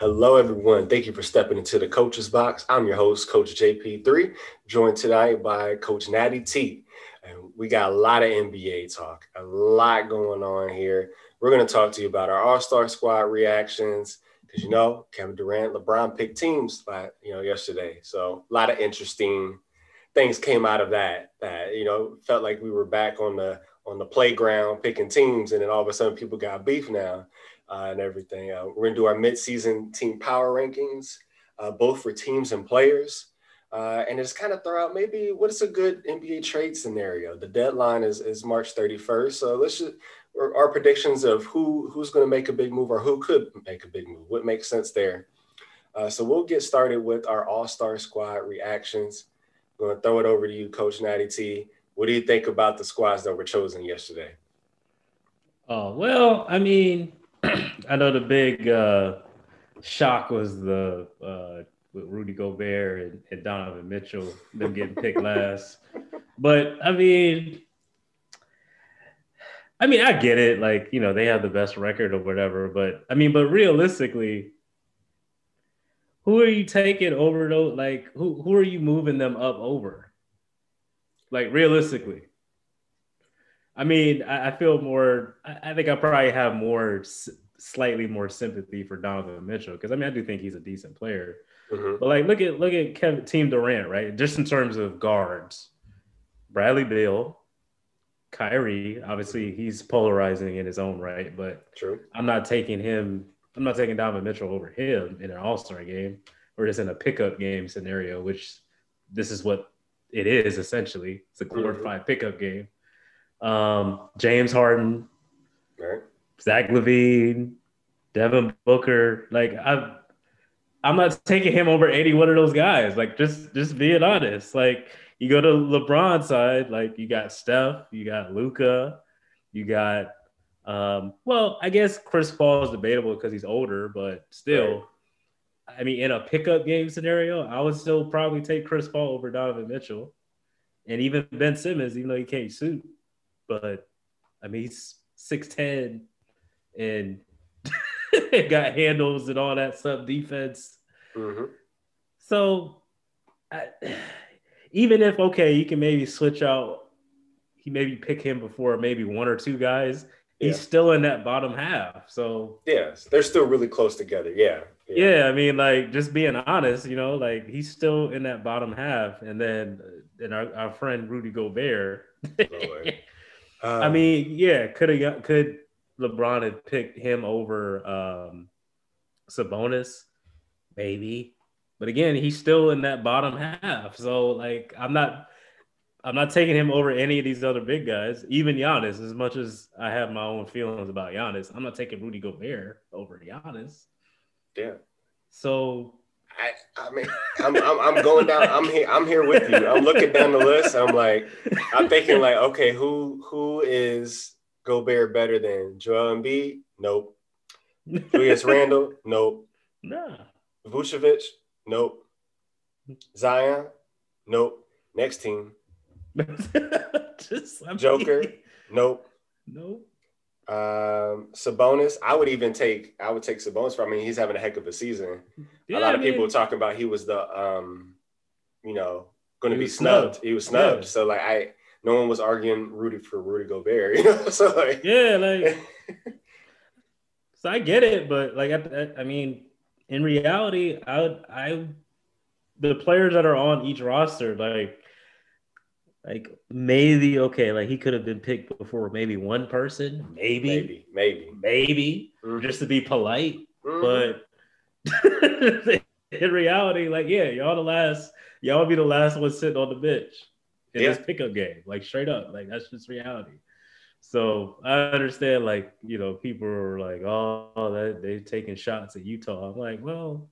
Hello, everyone. Thank you for stepping into the coach's box. I'm your host, Coach JP3, joined tonight by Coach Natty T. And we got a lot of NBA talk, a lot going on here. We're going to talk to you about our All Star squad reactions because you know Kevin Durant, LeBron picked teams, by, you know, yesterday. So a lot of interesting things came out of that. That you know felt like we were back on the on the playground picking teams, and then all of a sudden people got beef now uh, and everything. Uh, we're gonna do our midseason team power rankings, uh, both for teams and players, uh, and just kind of throw out maybe what is a good NBA trade scenario. The deadline is is March 31st, so let's just our predictions of who who's going to make a big move or who could make a big move. What makes sense there? Uh, so we'll get started with our All Star Squad reactions. I'm going to throw it over to you, Coach Natty T. What do you think about the squads that were chosen yesterday? Oh well, I mean, I know the big uh, shock was the uh, with Rudy Gobert and, and Donovan Mitchell, them getting picked last. But I mean, I mean, I get it. Like, you know, they have the best record or whatever. But I mean, but realistically, who are you taking over those? Like, who who are you moving them up over? Like, realistically. I mean, I, I feel more. I, I, think I probably have more, slightly more sympathy for Donovan Mitchell because I mean, I do think he's a decent player. Mm-hmm. But like, look at look at Kevin, Team Durant, right? Just in terms of guards, Bradley Beal, Kyrie. Obviously, he's polarizing in his own right, but True. I'm not taking him. I'm not taking Donovan Mitchell over him in an All Star game or just in a pickup game scenario, which this is what it is essentially. It's a glorified mm-hmm. pickup game um, James Harden, right. Zach LaVine, Devin Booker. Like I'm, I'm not taking him over any one of those guys. Like just, just being honest. Like you go to LeBron side, like you got Steph, you got Luka, you got. Um, well, I guess Chris Paul is debatable because he's older, but still. Right. I mean, in a pickup game scenario, I would still probably take Chris Paul over Donovan Mitchell, and even Ben Simmons, even though he can't shoot but I mean he's six ten and got handles and all that stuff defense. Mm-hmm. So I, even if okay, you can maybe switch out, he maybe pick him before maybe one or two guys. He's still in that bottom half. So yes, they're still really close together. Yeah. yeah. Yeah, I mean, like just being honest, you know, like he's still in that bottom half, and then and our, our friend Rudy Gobert, Um, I mean, yeah, could have could LeBron have picked him over um, Sabonis, maybe, but again, he's still in that bottom half. So like, I'm not. I'm not taking him over any of these other big guys, even Giannis. As much as I have my own feelings about Giannis, I'm not taking Rudy Gobert over Giannis. Yeah. So I, mean, I'm, I'm, I'm, going down. I'm here. I'm here with you. I'm looking down the list. I'm like, I'm thinking like, okay, who who is Gobert better than Joel Embiid? Nope. Julius Randle? Nope. Nah. Vucevic? Nope. Zion? Nope. Next team. Just, Joker? Nope. Nope. Um, Sabonis, I would even take. I would take Sabonis for. I mean, he's having a heck of a season. Yeah, a lot I of mean, people talking about he was the, um, you know, going to be snubbed. snubbed. He was snubbed. Yeah. So like, I no one was arguing Rudy for Rudy Gobert. You know, so like, yeah, like, so I get it, but like, I, I mean, in reality, I I the players that are on each roster, like like maybe okay, like he could have been picked before maybe one person, maybe, maybe, maybe, maybe mm-hmm. just to be polite. Mm-hmm. But in reality, like yeah, y'all the last, y'all be the last one sitting on the bench in yeah. this pickup game, like straight up, like that's just reality. So I understand, like you know, people are like, oh, that they taking shots at Utah. I'm like, well,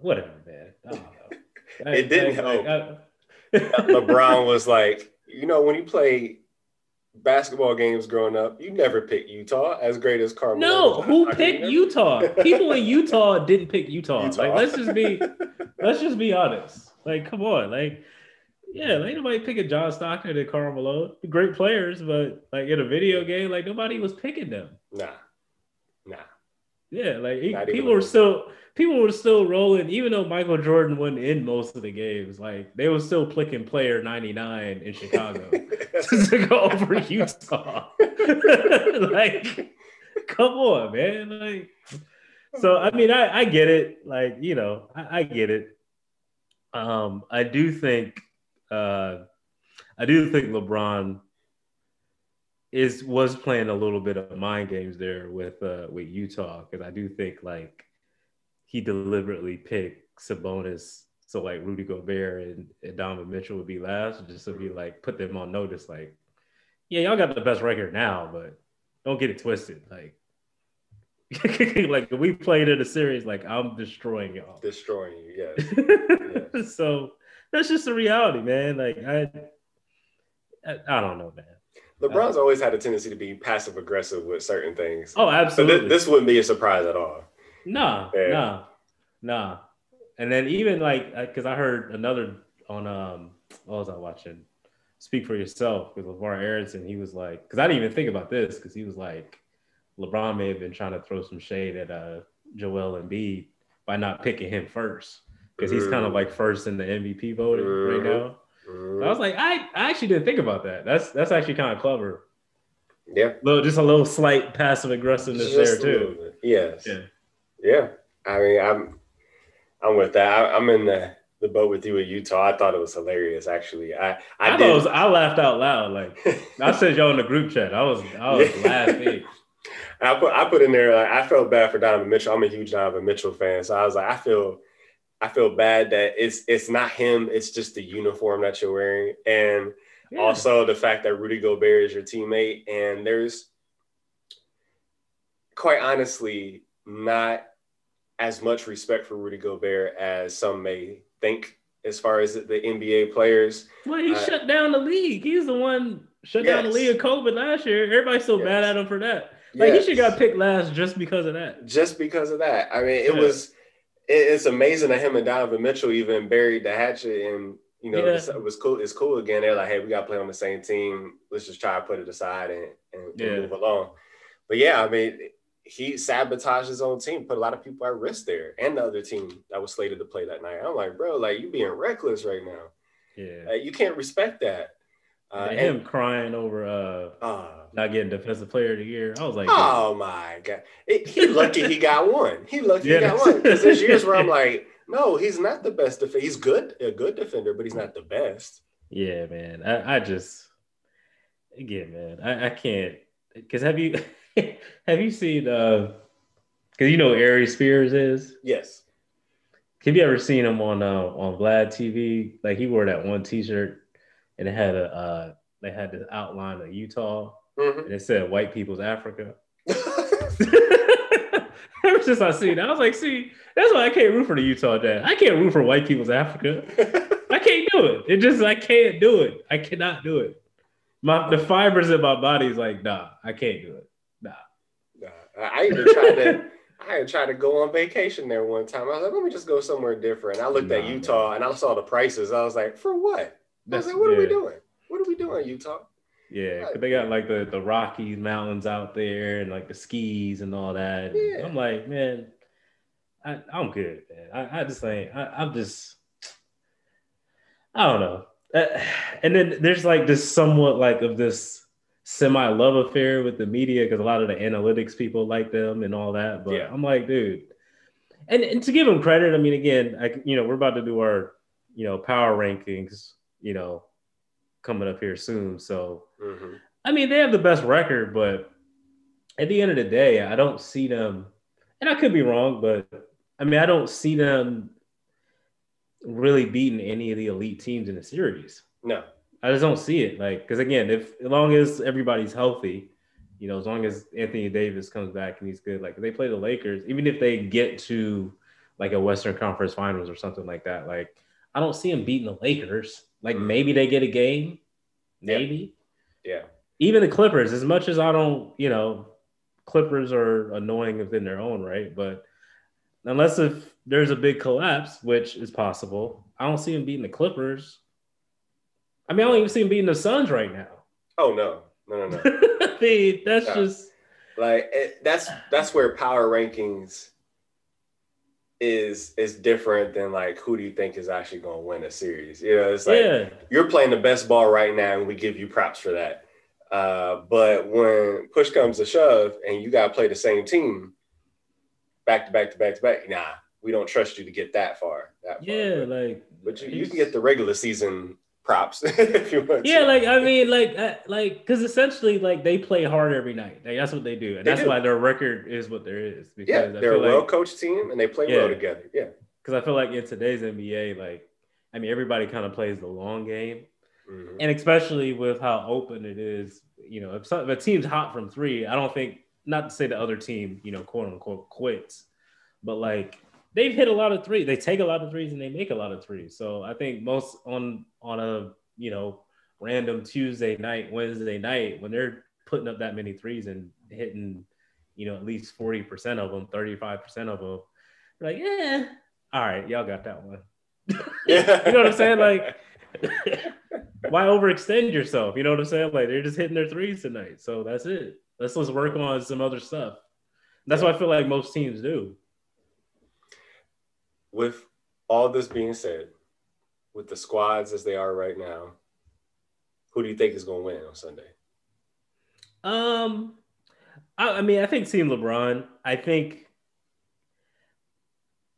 whatever, man. I don't know. it didn't help. LeBron was like, you know, when you play basketball games growing up, you never pick Utah as great as Karl Malone. No, who picked Utah? People in Utah didn't pick Utah. Utah. Like, let's just be, let's just be honest. Like, come on, like, yeah, like nobody picking John Stockton and Karl Malone. Great players, but like in a video game, like nobody was picking them. Nah. Yeah, like he, people were still people were still rolling, even though Michael Jordan wasn't in most of the games. Like they were still clicking player 99 in Chicago to go over Utah. like, come on, man. Like, so I mean, I, I get it. Like, you know, I, I get it. Um, I do think uh I do think LeBron is was playing a little bit of mind games there with uh with Utah because I do think like he deliberately picked Sabonis so like Rudy Gobert and, and Donovan Mitchell would be last just to be like put them on notice like yeah y'all got the best record now but don't get it twisted like like we played in a series like I'm destroying y'all. Destroying you yes, yes. so that's just the reality man. Like I I, I don't know man LeBron's uh, always had a tendency to be passive aggressive with certain things. Oh, absolutely. So th- this wouldn't be a surprise at all. Nah, yeah. nah, nah. And then even like, because I heard another on um, what was I watching? Speak for yourself with LaVar Arrington. He was like, because I didn't even think about this, because he was like, LeBron may have been trying to throw some shade at uh Joel Embiid by not picking him first, because he's kind of mm. like first in the MVP voting mm-hmm. right now. Mm-hmm. I was like, I, I actually didn't think about that. That's that's actually kind of clever. Yeah. Little just a little slight passive aggressiveness just there too. Yes. Yeah. Yeah. I mean, I'm I'm with that. I, am in the, the boat with you at Utah. I thought it was hilarious. Actually, I I, I did. Was, I laughed out loud. Like I said, y'all in the group chat. I was I was laughing. I put I put in there. Like, I felt bad for Donovan Mitchell. I'm a huge Donovan Mitchell fan, so I was like, I feel I feel bad that it's it's not him. It's just the uniform that you're wearing, and yeah. also the fact that Rudy Gobert is your teammate. And there's quite honestly not as much respect for Rudy Gobert as some may think. As far as the NBA players, well, he uh, shut down the league. He's the one shut yes. down the league of COVID last year. Everybody's so yes. mad at him for that. Like yes. he should got picked last just because of that. Just because of that. I mean, it yeah. was it's amazing that him and Donovan Mitchell even buried the hatchet and you know yeah. it was cool. It's cool again. They're like, hey, we got to play on the same team. Let's just try to put it aside and, and, yeah. and move along. But yeah, I mean, he sabotaged his own team, put a lot of people at risk there, and the other team that was slated to play that night. I'm like, bro, like you being reckless right now. Yeah, like, you can't respect that. Uh, and him crying over uh, uh, not getting defensive player of the year. I was like, oh my god, it, he lucky he got one. He lucky yeah. he got one because there's years where I'm like, no, he's not the best defender. He's good, a good defender, but he's not the best. Yeah, man. I, I just again, man, I, I can't because have you have you seen uh because you know Aries Spears is? Yes. Have you ever seen him on uh on Vlad TV? Like he wore that one T-shirt and it had a uh, they had this outline of Utah, mm-hmm. and it said "White People's Africa." Ever since I seen that, I was like, "See, that's why I can't root for the Utah Jazz. I can't root for white people's Africa. I can't do it. It just I can't do it. I cannot do it. My the fibers in my body is like, nah, I can't do it. Nah. Nah. I even tried to. I had tried to go on vacation there one time. I was like, let me just go somewhere different. I looked nah, at Utah man. and I saw the prices. I was like, for what? I That's, like, what yeah. are we doing? What are we doing, Utah? Yeah, cause they got like the the Rockies mountains out there and like the skis and all that. Yeah. I'm like, man, I, I'm good, man. I, I just ain't. I, I'm just, I don't know. Uh, and then there's like this somewhat like of this semi love affair with the media because a lot of the analytics people like them and all that. But yeah. I'm like, dude, and, and to give them credit, I mean, again, I you know we're about to do our you know power rankings you know, coming up here soon. So, mm-hmm. I mean, they have the best record, but at the end of the day, I don't see them, and I could be wrong, but I mean, I don't see them really beating any of the elite teams in the series. No, I just don't see it. Like, because again, if as long as everybody's healthy, you know, as long as Anthony Davis comes back and he's good, like if they play the Lakers, even if they get to like a Western Conference Finals or something like that, like I don't see them beating the Lakers. Like maybe they get a game, maybe. Yeah. Even the Clippers, as much as I don't, you know, Clippers are annoying within their own right, but unless if there's a big collapse, which is possible, I don't see them beating the Clippers. I mean, I don't even see them beating the Suns right now. Oh no, no, no, no. I mean, that's no. just like it, that's that's where power rankings is is different than like who do you think is actually going to win a series? You know, it's like yeah, you're playing the best ball right now, and we give you props for that. Uh, but when push comes to shove, and you got to play the same team back to back to back to back, nah, we don't trust you to get that far. That far. yeah, like but you, you can get the regular season props if you want. yeah, to. like I mean, like, uh, like, because essentially, like, they play hard every night. Like that's what they do, and They that's do. why their record is what there is. Because yeah, I they're a well like, coached team, and they play Yeah. well together. Yeah. because I feel like in today's NBA, like, I mean, everybody kind of plays the long game, Mhm. and especially with how open it is, you know, if, some, if a team's hot from three, I don't think, not to say the other team, you know, quote unquote quits, but like they've hit a lot of threes. They take a lot of threes and they make a lot of threes. So I think most on on a you know random Tuesday night, Wednesday night, when they're putting up that many threes and hitting, you know, at least forty percent of them, thirty five percent of them, like, yeah, all right, y'all got that one. Yeah. you know what I'm saying? Like, why overextend yourself? You know what I'm saying? Like, they're just hitting their threes tonight. So that's it. Let's let's work on some other stuff. That's what I feel like most teams do. With all this being said, with the squads as they are right now, who do you think is going to win on Sunday? Um, I, I mean, I think Team LeBron. I think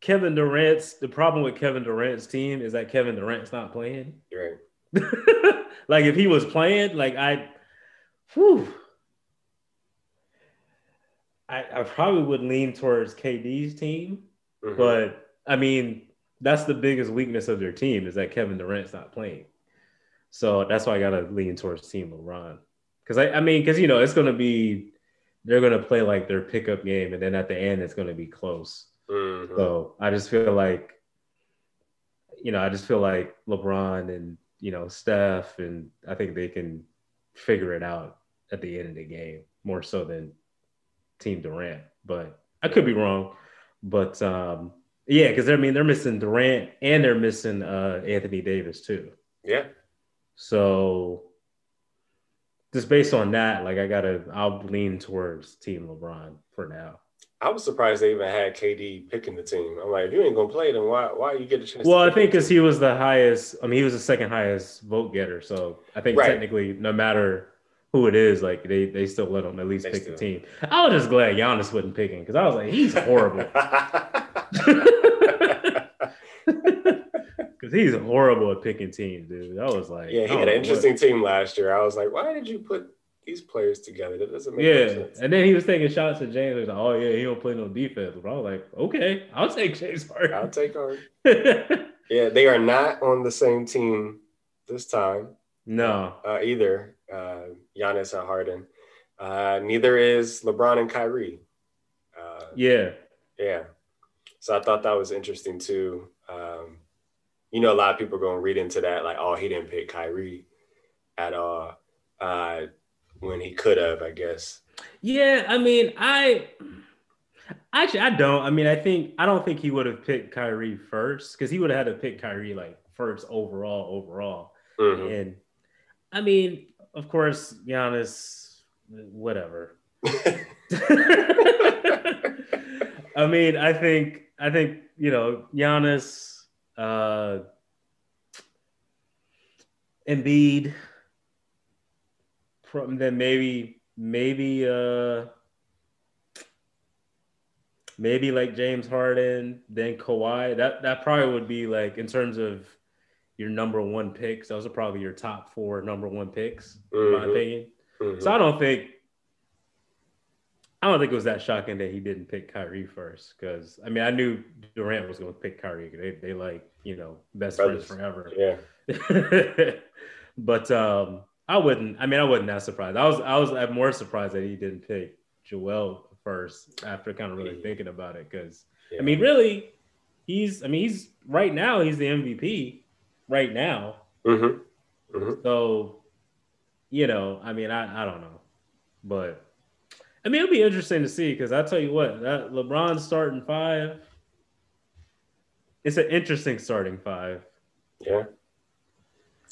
Kevin Durant's the problem with Kevin Durant's team is that Kevin Durant's not playing. You're right. like if he was playing, like I, whew, I, I probably would lean towards KD's team, Mhm. but I mean that's the biggest weakness of their team is that Kevin Durant's not playing. So that's why I gotta lean towards Team LeBron. Because I, I mean, because you know it's gonna be they're gonna play like their pickup game, and then at the end it's gonna be close. Mhm. So I just feel like, you know, I just feel like LeBron and you know Steph, and I think they can figure it out at the end of the game more so than Team Durant. But I could be wrong. But um, yeah, because I mean they're missing Durant and they're missing uh, Anthony Davis too. yeah. So just based on that, like I gotta, I'll lean towards Team LeBron for now. I was surprised they even had KD picking the team. I'm like, if you ain't going to play, then why why you get a chance? Well, I think because he was the highest. I mean, he was the second highest vote getter. So I think Right. technically, no matter who it is, like they they still let him at least They pick the team. I was just glad Giannis wasn't picking because I was like, he's horrible. Because he's horrible at picking teams, dude. I was like, yeah, he don't had an what- interesting team last year. I was like, why did you put these players together? That doesn't make Yeah, sense. and then he was taking shots at James. Like, "Oh yeah, he don't play no defense." But I was like, "Okay, I'll take James Harden. I'll take on. Yeah, they are not on the same team this time no, uh, either. Uh, Giannis and Harden. Uh, neither is LeBron and Kyrie. Uh, yeah, Yeah. So I thought that was interesting too. Um, you know, a lot of people are going to read into that, like, oh, he didn't pick Kyrie at all uh, when he could have, I guess. yeah. I mean, I actually I don't. I mean, I think I don't think he would have picked Kyrie first because he would have had to pick Kyrie like first overall, overall. Mhm. And I mean, of course, Giannis, whatever. I mean, I think I think you know Giannis, uh, Embiid, from then maybe maybe uh maybe like James Harden, then Kawhi. That that probably would be like in terms of your number one picks. Those are probably your top four number one picks, in my Mhm. opinion. Mhm. So I don't think I don't think it was that shocking that he didn't pick Kyrie first. Because I mean, I knew Durant was going to pick Kyrie. They they like you know best Brothers. friends forever. yeah. but um, I wouldn't. I mean, I wasn't that surprised. I was I was I'm more surprised that he didn't pick Joel first after kind of really Yeah. thinking about it. Because yeah. I mean, really, he's I mean he's right now he's the MVP right now. Mhm. Mhm. So, you know, I mean, I, I don't know, but I mean, it'll be interesting to see because I tell you what, that LeBron starting five, it's an interesting starting five. yeah.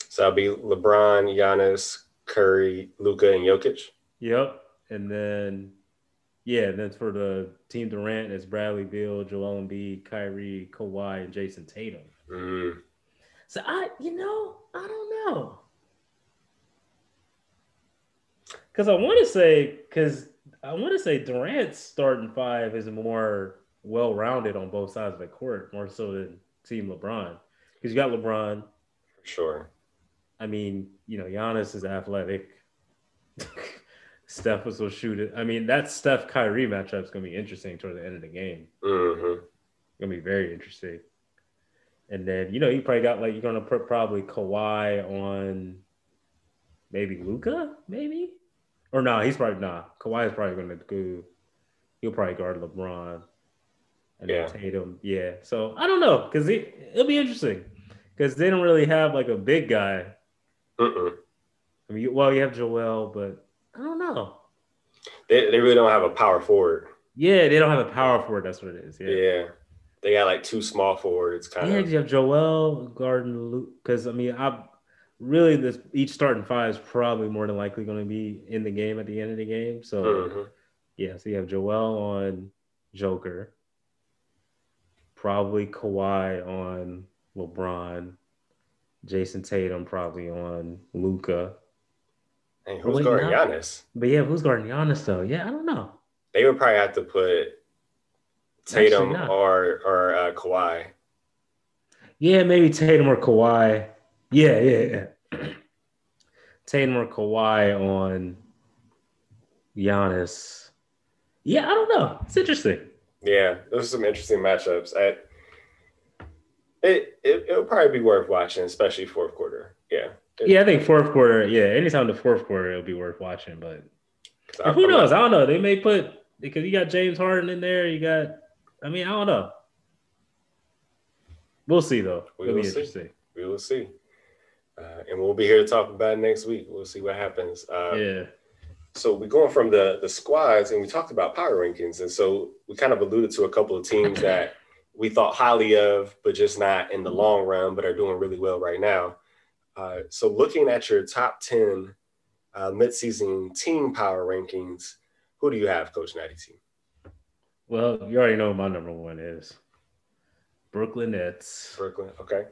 So I'll be LeBron, Giannis, Curry, Luka, and Jokic. Yep, and then Yeah, and then for the team Durant, it's Bradley Beal, Joel Embiid, Kyrie, Kawhi, and Jayson Tatum. Mm. So I, you know, I don't know. Because I want to say, because I want to say Durant's starting five is more well rounded on both sides of the court, more so than Team LeBron. Because you got LeBron. For sure. I mean, you know, Giannis is athletic. Steph was so shoot it. I mean, that Steph Kyrie matchup is going to be interesting toward the end of the game. Mm-hmm. Going to be very interesting. And then, you know, you probably got like, you're going to put probably Kawhi on maybe Luka, maybe? Or no, he's probably not. Nah, Kawhi is probably going to go, he'll probably guard LeBron. And yeah. Tatum. Yeah. So I don't know because it, it'll be interesting because they don't really have like a big guy. Mm-mm. I mean, well, you have Joel, but I don't know. They, they really don't have a power forward. Yeah, they don't have a power forward. That's what it is. Yeah. Yeah. They got like two small forwards, kind yeah, of. Yeah, you have Joel, Garden, Luke. Because I mean, I really this each starting five is probably more than likely going to be in the game at the end of the game. So mm-hmm. yeah, so you have Joel on Joker, probably Kawhi on LeBron, Jayson Tatum probably on Luka. Hey, who's wait, guarding not, Giannis? But yeah, who's guarding Giannis though? Yeah, I don't know. They would probably have to put Tatum or or uh, Kawhi. Yeah, maybe Tatum or Kawhi. Yeah, yeah, yeah. Tatum or Kawhi on Giannis. Yeah, I don't know. It's interesting. Yeah, those are some interesting matchups. I, it, it it'll probably be worth watching, especially fourth quarter. Yeah. yeah, I think fourth quarter. Yeah, anytime the fourth quarter, it'll be worth watching. But who knows? I don't know. They may put because you got James Harden in there. You got. I mean, I don't know. We'll see though. We will be see. We will see. Uh, and we'll be here to talk about it next week. We'll see what happens. Uh, yeah. So we're going from the the squads, and we talked about power rankings, and so we kind of alluded to a couple of teams that we thought highly of, but just not in the long run, but are doing really well right now. Uh, so looking at your top ten uh, midseason team power rankings, who do you have, Coach Natty Team? Well, you already know my number one is Brooklyn Nets. Brooklyn, okay.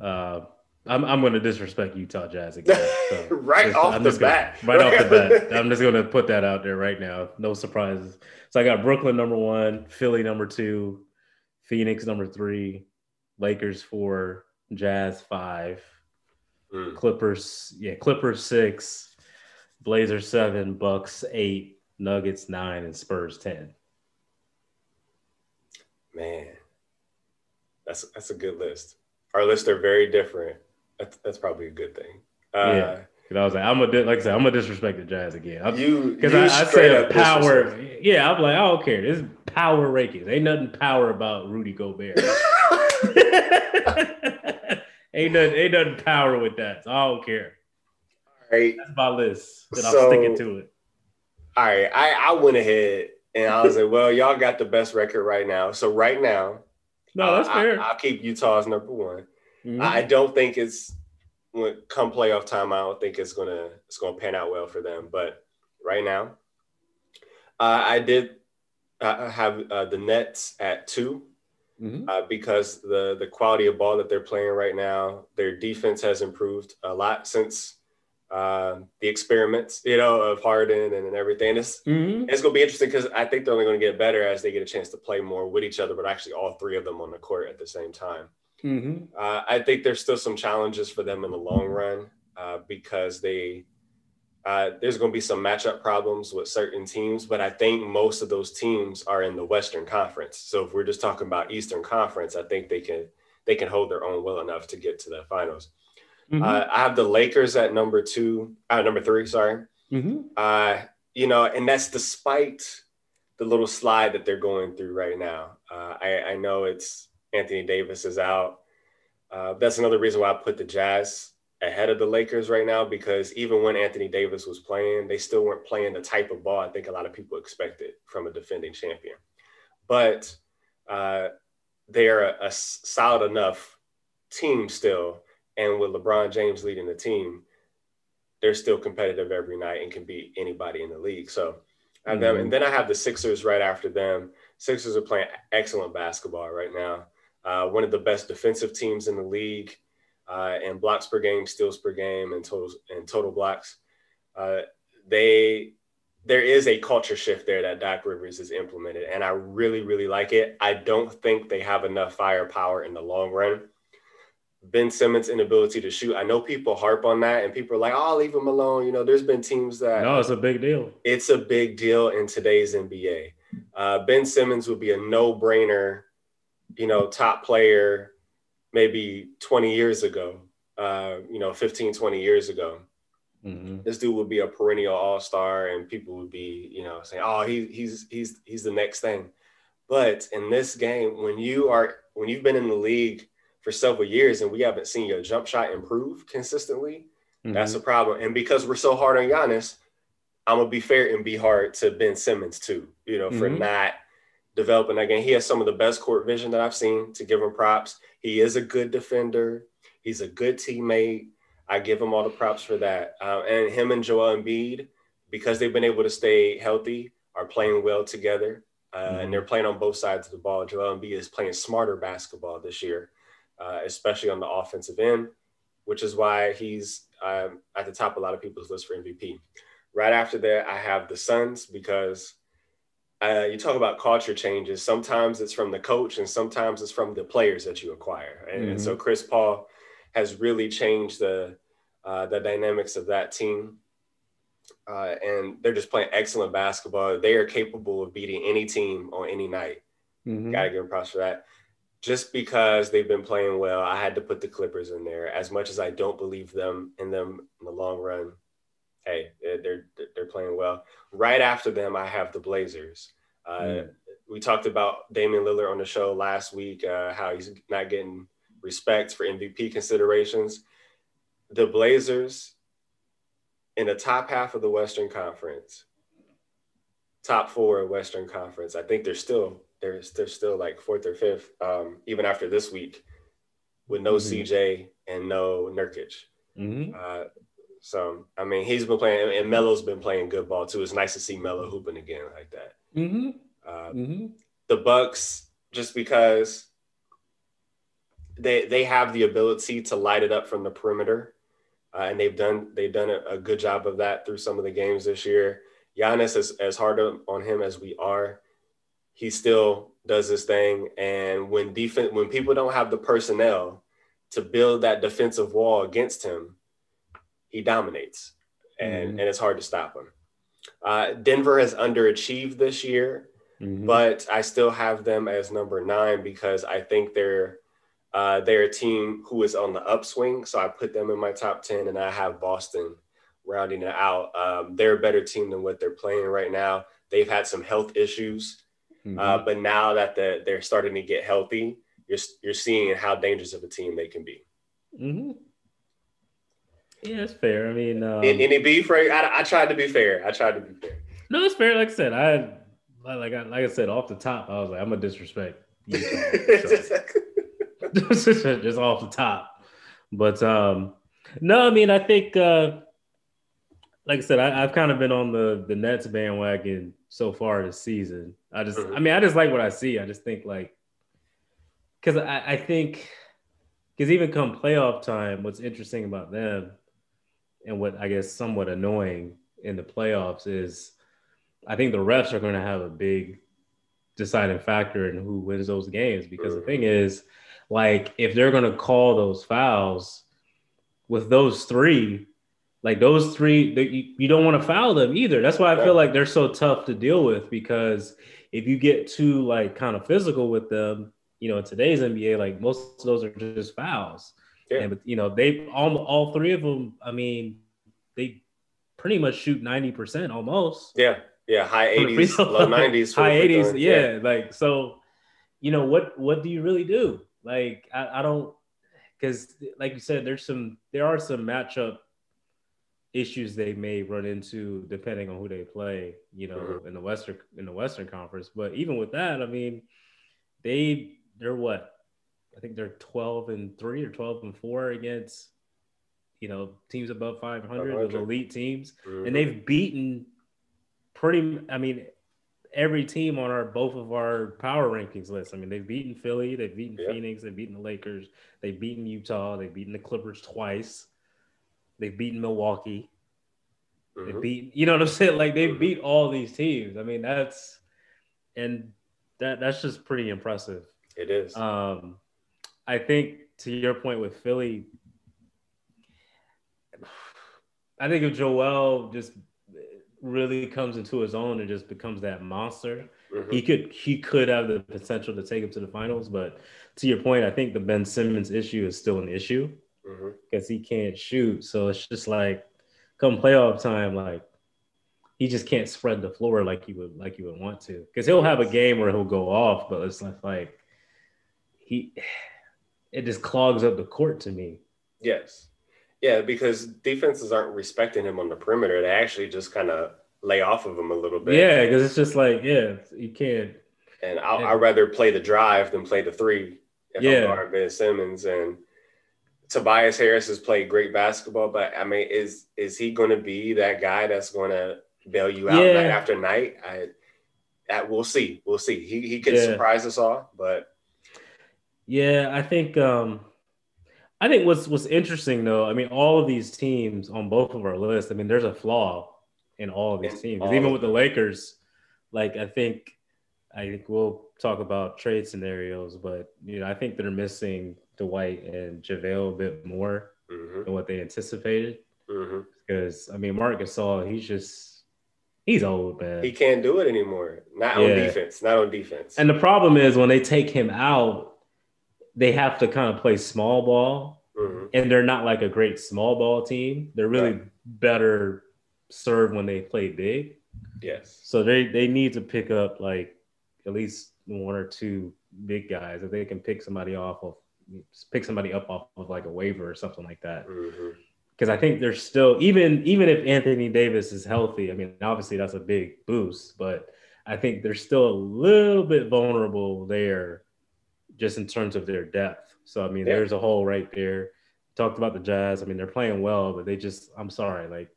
Uh, I'm I'm going to disrespect Utah Jazz again. So right just, off I'm the bat. Gonna, right off the bat. I'm just going to put that out there right now. No surprises. So I got Brooklyn number one, Philly number two, Phoenix number three, Lakers four, Jazz five, mm. Clippers yeah Clippers six, Blazers seven, Bucks eight, Nuggets nine, and Spurs ten. Man, that's that's a good list. Our lists are very different that's, that's probably a good thing. Uh, yeah. Cause I was like, I'm gonna like I said, I'm gonna disrespect the Jazz again. I'm, you because I, I said power. Yeah, I'm like, I don't care. This is power rankings. Ain't nothing power about Rudy Gobert. ain't nothing, ain't nothing power with that. So I don't care. All right. That's my list. Then so, I'm sticking to it. All right. I, I went ahead and I was like, well, y'all got the best record right now. So right now, no, that's fair. I, will keep Utah as number one. Mm-hmm. I don't think it's when come playoff time. I don't think it's gonna it's gonna pan out well for them. But right now, uh, I did uh, have uh, the Nets at 2 mm-hmm. uh, because the the quality of ball that they're playing right now, their defense has improved a lot since uh, the experiments, you know, of Harden and, and everything. It's mm-hmm. it's gonna be interesting because I think they're only gonna get better as they get a chance to play more with each other, but actually all three of them on the court at the same time. Mm-hmm. Uh, I think there's still some challenges for them in the long run uh, because they uh, there's going to be some matchup problems with certain teams, but I think most of those teams are in the Western Conference. So if we're just talking about Eastern Conference, I think they can they can hold their own well enough to get to the finals. Mm-hmm. Uh, I have the Lakers at number two, uh, number three, sorry. Mm-hmm. Uh, you know, and that's despite the little slide that they're going through right now. Uh, I, I know it's Anthony Davis is out. Uh, that's another reason why I put the Jazz ahead of the Lakers right now because even when Anthony Davis was playing, they still weren't playing the type of ball I think a lot of people expected from a defending champion. But uh, they're a, a, solid enough team still. And with LeBron James leading the team, they're still competitive every night and can beat anybody in the league. So I have them, and then I have the Sixers right after them. Sixers are playing excellent basketball right now. Uh, one of the best defensive teams in the league, uh, in blocks per game, steals per game, and total and total blocks. Uh, they there is a culture shift there that Doc Rivers has implemented, and I really really like it. I don't think they have enough firepower in the long run. Ben Simmons' inability to shoot. I know people harp on that, and people are like, "Oh, leave him alone." You know, there's been teams that no, it's a big deal. It's a big deal in today's NBA. Uh, ben Simmons would be a no-brainer, you know, top player maybe 20 years ago, uh, you know, 15, 20 years ago. Mm-hmm. This dude would be a perennial all-star, and people would be, you know, saying, "Oh, he, he's he's he's the next thing." But in this game, when you are when you've been in the league for several years and we haven't seen your jump shot improve consistently, mm-hmm. that's a problem. And because we're so hard on Giannis, I'm gonna be fair and be hard to Ben Simmons too, you know, mm-hmm. for not developing again. He has some of the best court vision that I've seen to give him props. He is a good defender. He's a good teammate. I give him all the props for that. Uh, and him and Joel Embiid, because they've been able to stay healthy, are playing well together. Uh, mm-hmm. And they're playing on both sides of the ball. Joel Embiid is playing smarter basketball this year, uh, especially on the offensive end, which is why he's um, at the top of a lot of people's list for MVP. Right after that, I have the Suns because uh, you talk about culture changes. Sometimes it's from the coach, and sometimes it's from the players that you acquire. And, mm-hmm. and so Chris Paul has really changed the uh, the dynamics of that team. Uh, and they're just playing excellent basketball. They are capable of beating any team on any night. Mm-hmm. Got to give them props for that. Just because they've been playing well, I had to put the Clippers in there. As much as I don't believe them in them in the long run, hey, they're they're playing well. Right after them, I have the Blazers. Uh, mm. We talked about Damian Lillard on the show last week, uh, how he's not getting respect for MVP considerations. The Blazers in the top half of the Western Conference, top four Western Conference. I think they're still they're they're still like fourth or fifth, um, even after this week, with no mm-hmm. CJ and no Nurkic. Mm-hmm. Uh, so I mean, he's been playing, and Melo's been playing good ball too. It's nice to see Melo hooping again like that. Mm-hmm. Uh, mm-hmm. The Bucks, just because they they have the ability to light it up from the perimeter, uh, and they've done they've done a, a, good job of that through some of the games this year. Giannis, is as hard on him as we are, he still does this thing. And when defense, when people don't have the personnel to build that defensive wall against him, he dominates, and mm-hmm. and it's hard to stop him. Uh, Denver has underachieved this year, mm-hmm. but I still have them as number nine because I think they're uh, they're a team who is on the upswing. So I put them in my top ten, and I have Boston rounding it out. Um, they're a better team than what they're playing right now. They've had some health issues, mm-hmm. uh, but now that the, they're starting to get healthy, you're you're seeing how dangerous of a team they can be. Mm-hmm. Yeah, it's fair. I mean, um, any beef, right? I, I tried to be fair. I tried to be fair. No, it's fair. Like I said, I like I, like I said off the top, I was like, I'm gonna disrespect. You, just off the top. But um, no, I mean, I think uh, like I said, I, have kind of been on the the Nets bandwagon so far this season. I just, mm-hmm. I mean, I just like what I see. I just think like, because I, I think, because even come playoff time, what's interesting about them and what I guess somewhat annoying in the playoffs is I think the refs are going to have a big deciding factor in who wins those games because the thing is like if they're going to call those fouls with those three like those three they, you, you don't want to foul them either. That's why i feel like they're so tough to deal with because if you get too like kind of physical with them you know in today's nba like most of those are just fouls yeah. And, but you know, they all all three of them. I mean, they pretty much shoot ninety percent almost. Yeah, yeah, high eighties, low nineties, high eighties. Yeah, yeah, like so. You know what? What do you really do? Like, I, I don't, because like you said, there's some there are some matchup issues they may run into depending on who they play. You know, mm-hmm. in the western in the Western Conference. But even with that, I mean, they they're what I think they're 12 and three or 12 and four against, you know, teams above 500, 500. elite teams. Mm-hmm. And they've beaten pretty. I mean, every team on our both of our power rankings list. I mean, they've beaten Philly, they've beaten yeah. Phoenix, they've beaten the Lakers, they've beaten Utah, they've beaten the Clippers twice, they've beaten Milwaukee. Mm-hmm. They beat, you know what I'm saying? Like they mm-hmm. beat all these teams. I mean, that's and that that's just pretty impressive. It is. Um, I think to your point with Philly, I think if Joel just really comes into his own and just becomes that monster, mm-hmm. he could he could have the potential to take him to the finals. But to your point, I think the Ben Simmons issue is still an issue because mm-hmm. he can't shoot. So it's just like come playoff time, like he just can't spread the floor like he would like he would want to. Because he'll have a game where he'll go off, but it's like, like he it just clogs up the court to me. Yes. Yeah, because defenses aren't respecting him on the perimeter. They actually just kind of lay off of him a little bit. Yeah, because it's just like, yeah, you can't. And i would rather play the drive than play the three if yeah. I'm guarding Ben Simmons. And Tobias Harris has played great basketball, but I mean, is is he going to be that guy that's going to bail you out yeah. night after night? I, that we'll see. We'll see. He he could yeah. surprise us all, but yeah, I think um I think what's what's interesting though, I mean, all of these teams on both of our lists, I mean, there's a flaw in all of these teams. Even with the Lakers, like I think I think we'll talk about trade scenarios, but you know, I think they're missing Dwight and JaVale a bit more mm-hmm. than what they anticipated. Mm-hmm. Because I mean, Marc Gasol, he's just he's old, man. He can't do it anymore. Not yeah. on defense. Not on defense. And the problem is when they take him out, they have to kind of play small ball, mm-hmm. and they're not like a great small ball team. They're really right. better served when they play big. Yes. So they they need to pick up like at least one or two big guys if they can pick somebody off of pick somebody up off of like a waiver or something like that. Because mm-hmm. I think there's still even even if Anthony Davis is healthy, I mean obviously that's a big boost, but I think they're still a little bit vulnerable there, just in terms of their depth. So I mean, yeah. there's a hole right there. Talked about the Jazz. I mean, they're playing well, but they just I'm sorry, like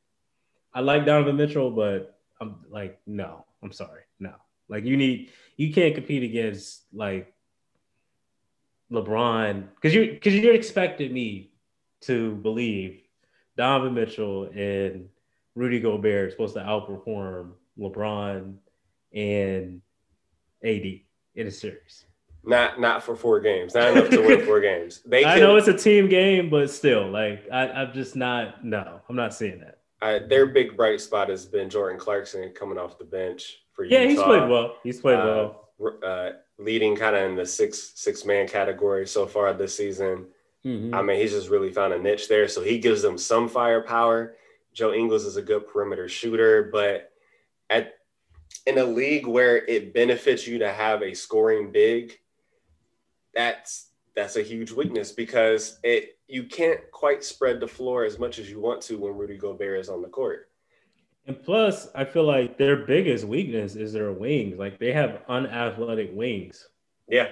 I like Donovan Mitchell, but I'm like no, I'm sorry, no. Like you need you can't compete against like LeBron, because you because you expected me to believe Donovan Mitchell and Rudy Gobert are supposed to outperform LeBron and AD in a series. Not not for four games. Not enough to win four games. They I know it's a team game, but still, like I, I'm just not. No, I'm not seeing that. Uh, their big bright spot has been Jordan Clarkson coming off the bench for years. yeah, Utah. he's played well. He's played uh, well. Uh, leading kind of in the six six man category so far this season. Mm-hmm. I mean, he's just really found a niche there. So he gives them some firepower. Joe Ingles is a good perimeter shooter, but at in a league where it benefits you to have a scoring big, that's that's a huge weakness because it you can't quite spread the floor as much as you want to when Rudy Gobert is on the court. And plus, I feel like their biggest weakness is their wings. Like they have unathletic wings. Yeah,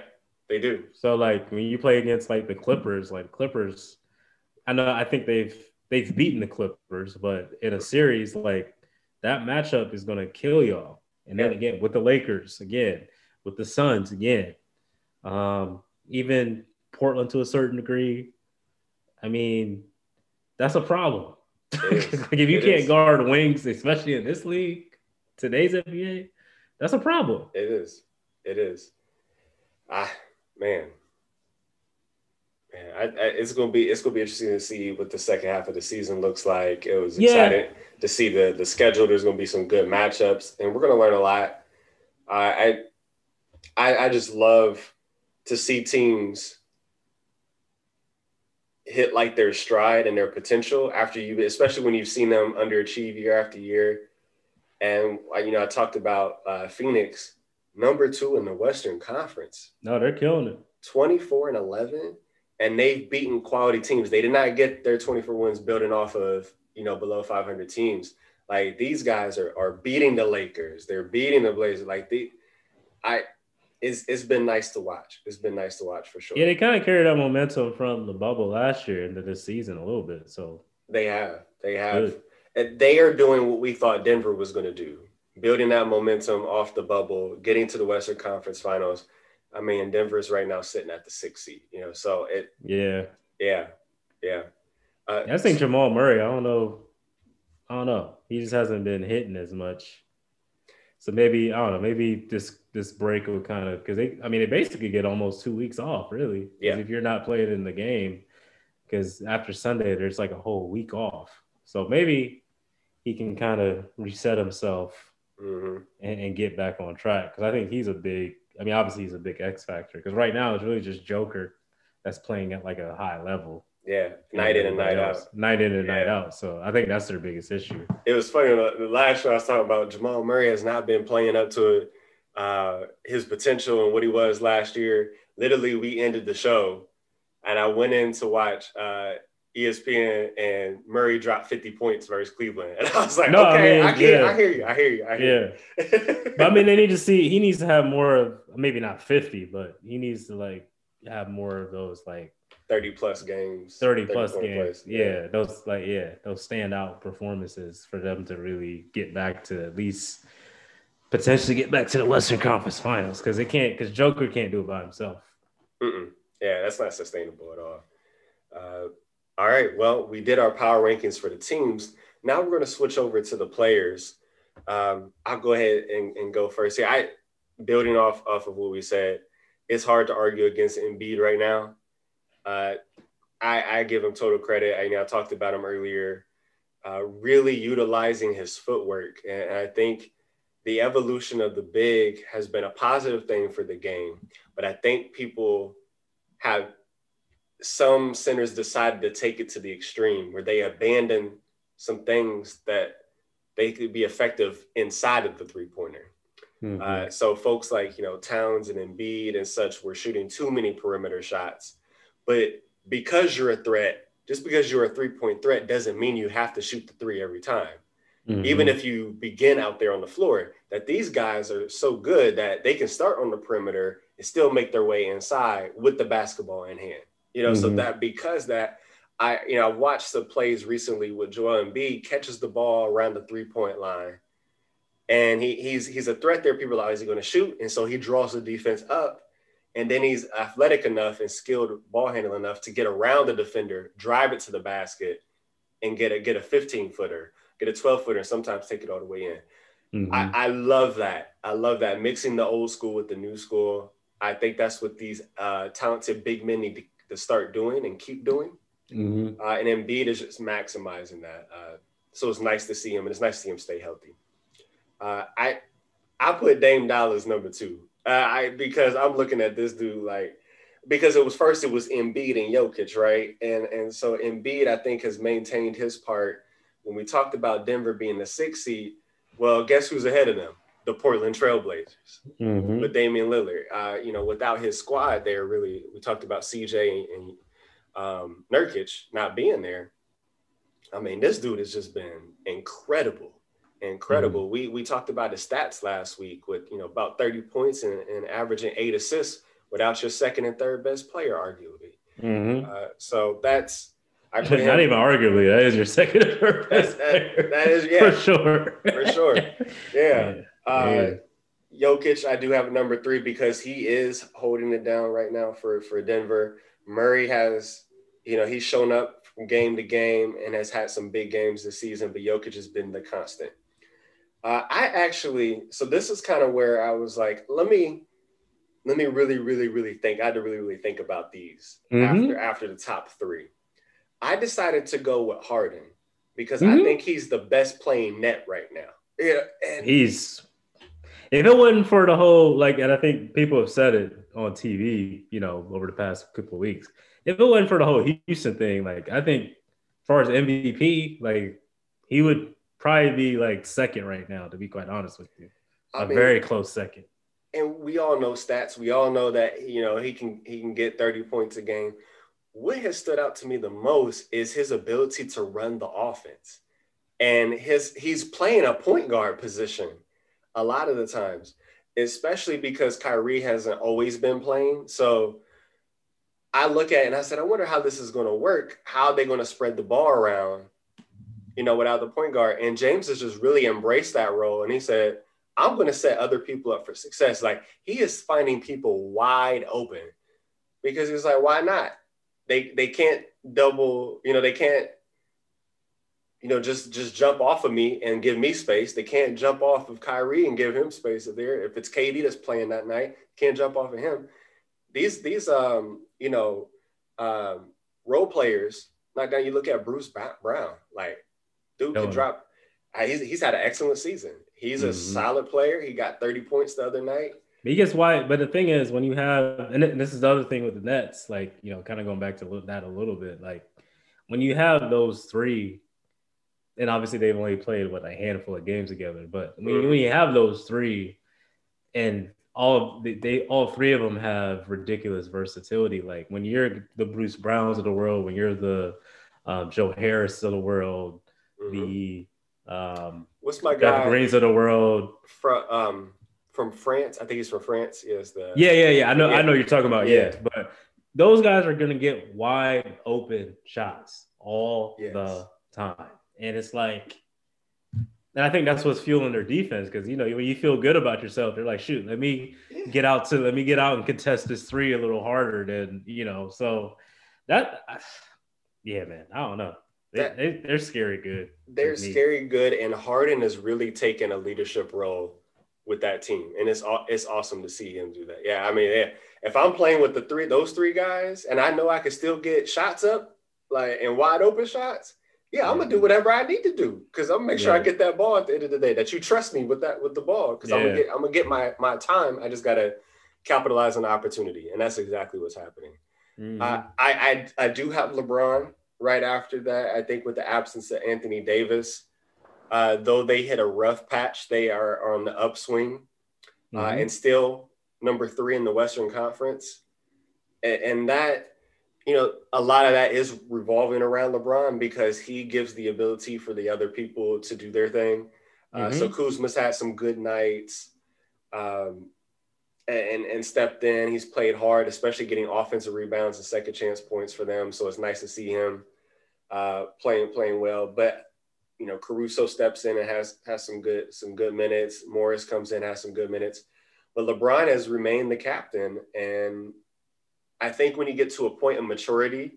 they do. So like when you play against like the Clippers, like Clippers, I know I think they've they've beaten the Clippers, but in a series like that matchup is gonna kill y'all. And then again with the Lakers, again with the Suns, again, um, even Portland to a certain degree. I mean, that's a problem. like if you it can't is. guard wings, especially in this league, today's NBA, that's a problem. It is. It is. Ah, man. Man, I, I, it's gonna be it's gonna be interesting to see what the second half of the season looks like. It was yeah. exciting to see the the schedule. There's gonna be some good matchups, and we're gonna learn a lot. I I I just love to see teams hit like their stride and their potential after you, especially when you've seen them underachieve year after year. And you know, I talked about uh, Phoenix, number two in the Western Conference. No, they're killing it. 24 and 11, and they've beaten quality teams. They did not get their 24 wins building off of you know below 500 teams. Like these guys are are beating the Lakers. They're beating the Blazers. Like the, I it's it's been nice to watch. It's been nice to watch for sure. Yeah, they kind of carried that momentum from the bubble last year into this season a little bit. So they have, they have, and they are doing what we thought Denver was going to do: building that momentum off the bubble, getting to the Western Conference Finals. I mean, Denver is right now sitting at the sixth seed, you know. So it, yeah, yeah, yeah. Uh, I think Jamal Murray. I don't know. I don't know. He just hasn't been hitting as much. So maybe I don't know. Maybe this this break will kind of because they. I mean, they basically get almost two weeks off, really. Yeah. If you're not playing in the game, because after Sunday there's like a whole week off. So maybe he can kind of reset himself mm-hmm. and, and, get back on track. Because I think he's a big. I mean, obviously he's a big X factor. Because right now it's really just Joker that's playing at like a high level. Yeah, night in and night out. Night in and yeah. night out. So I think that's their biggest issue. It was funny. The last show I was talking about, Jamal Murray has not been playing up to uh, his potential and what he was last year. Literally, we ended the show, and I went in to watch uh, ESPN, and Murray dropped 50 points versus Cleveland, and I was like, no, okay, I, mean, I, yeah. I hear you, I hear you, I hear yeah. you. but I mean, they need to see. He needs to have more of maybe not 50, but he needs to like have more of those like 30 plus games 30, 30 plus games. yeah. yeah. those like yeah those standout performances for them to really get back to at least potentially get back to the western conference finals because they can't because joker can't do it by himself. Mm-mm. yeah that's not sustainable at all. Uh, all right well we did our power rankings for the teams. Now we're going to switch over to the players. Um, i'll go ahead and, and go first. Here i building off off of what we said it's hard to argue against Embiid right now uh, I, I, give him total credit. I, you know, I talked about him earlier, uh, really utilizing his footwork. And I think the evolution of the big has been a positive thing for the game. But I think people have some centers decided to take it to the extreme where they abandon some things that they could be effective inside of the three pointer. Mm-hmm. Uh, so folks like you know Towns and Embiid and such were shooting too many perimeter shots but because you're a threat, just because you're a three point threat doesn't mean you have to shoot the three every time. Mm-hmm. Even if you begin out there on the floor, that these guys are so good that they can start on the perimeter and still make their way inside with the basketball in hand. You know, mm-hmm. so that because that I, you know, I watched the plays recently with Joel Embiid catches the ball around the three point line, and he, he's he's a threat there. People are always going to shoot, and so he draws the defense up, and then he's athletic enough and skilled ball handling enough to get around the defender, drive it to the basket, and get a get a 15 footer, get a 12 footer, and sometimes take it all the way in. Mm-hmm. I, I, love that. I love that mixing the old school with the new school. I think that's what these uh, talented big men need to, to, start doing and keep doing. Mm-hmm. Uh, and Embiid is just maximizing that. Uh, so it's nice to see him, and it's nice to see him stay healthy. Uh, I I put Dame Dollars number two. Uh, I because I'm looking at this dude like because it was first it was Embiid and Jokic, right? And and so Embiid I think has maintained his part. When we talked about Denver being the sixth seed, well, guess who's ahead of them? The Portland Trailblazers mm-hmm. with Damian Lillard. Uh, you know, without his squad there, really, we talked about CJ and, and um, Nurkic not being there. I mean, this dude has just been incredible incredible. Mm-hmm. We we talked about the stats last week with you know about 30 points and, and averaging eight assists without your second and third best player, arguably. Mm-hmm. Uh, so that's I not him, even arguably that is your second and third best that, that, that is yeah for sure for sure yeah. Uh, Jokic, I do have a number three because he is holding it down right now for for Denver. Murray has, you know, he's shown up from game to game and has had some big games this season, but Jokic has been the constant. Uh, I actually, so this is kind of where I was like, let me, let me really, really, really think. I had to really, really think about these mm-hmm. after after the top three. I decided to go with Harden because mm-hmm. I think he's the best playing net right now. Yeah, and he's. If it wasn't for the whole like, and I think people have said it on TV, you know, over the past couple of weeks. If it wasn't for the whole Houston thing, like I think, as far as MVP, like he would probably be like second right now, to be quite honest with you. A mean, very close second. And we all know stats. We all know that you know he can he can get 30 points a game. What has stood out to me the most is his ability to run the offense. And his he's playing a point guard position a lot of the times, especially because Kyrie hasn't always been playing. So I look at it and I said, I wonder how this is going to work. How are they going to spread the ball around? You know, without the point guard. And James has just really embraced that role. And he said, I'm going to set other people up for success. Like he is finding people wide open because he's like, why not? They they can't double, you know, they can't, you know, just just jump off of me and give me space. They can't jump off of Kyrie and give him space if there. If it's KD that's playing that night, can't jump off of him. These these um, you know, um, role players, like now you look at Bruce Brown, like dude can drop. He's, he's had an excellent season. He's a mm-hmm. solid player. He got 30 points the other night. He gets why, but the thing is, when you have, and this is the other thing with the Nets, like you know, kind of going back to that a little bit, like when you have those three, and obviously they've only played what a handful of games together, but when, mm-hmm. when you have those three, and all they, they all three of them have ridiculous versatility. Like when you're the Bruce Browns of the world, when you're the um, Joe Harris of the world, mm-hmm. the um, what's my guy the Greens of the world from um, from France? I think he's from France. Yes, the yeah, yeah, yeah. I know, yeah. I know you're talking about. Yeah. yeah, but those guys are gonna get wide open shots all yes. the time, and it's like and I think that's what's fueling their defense because you know when you feel good about yourself, they're like, shoot, let me get out to let me get out and contest this three a little harder than you know. So that, yeah, man, I don't know. They, that, they, they're scary good. They're scary good, and Harden is really taking a leadership role with that team, and it's it's awesome to see him do that. Yeah, I mean, yeah, if I'm playing with the three those three guys, and I know I can still get shots up, like and wide open shots yeah, I'm gonna do whatever I need to do because I'm gonna make sure yeah. I get that ball at the end of the day. That you trust me with that with the ball because yeah. I'm gonna get I'm gonna get my my time. I just gotta capitalize on the opportunity, and that's exactly what's happening. Uh, I, I I do have LeBron right after that. I think with the absence of Anthony Davis, uh, though they hit a rough patch, they are on the upswing, uh, mm-hmm. uh, and still number three in the Western Conference, and, and that you know, a lot of that is revolving around LeBron because he gives the ability for the other people to do their thing. Uh, mm-hmm. So Kuzma's had some good nights um, and, and stepped in. He's played hard, especially getting offensive rebounds and second chance points for them. So it's nice to see him uh, playing playing well. But you know, Caruso steps in and has has some good some good minutes. Morris comes in, has some good minutes. But LeBron has remained the captain, and I think when you get to a point of maturity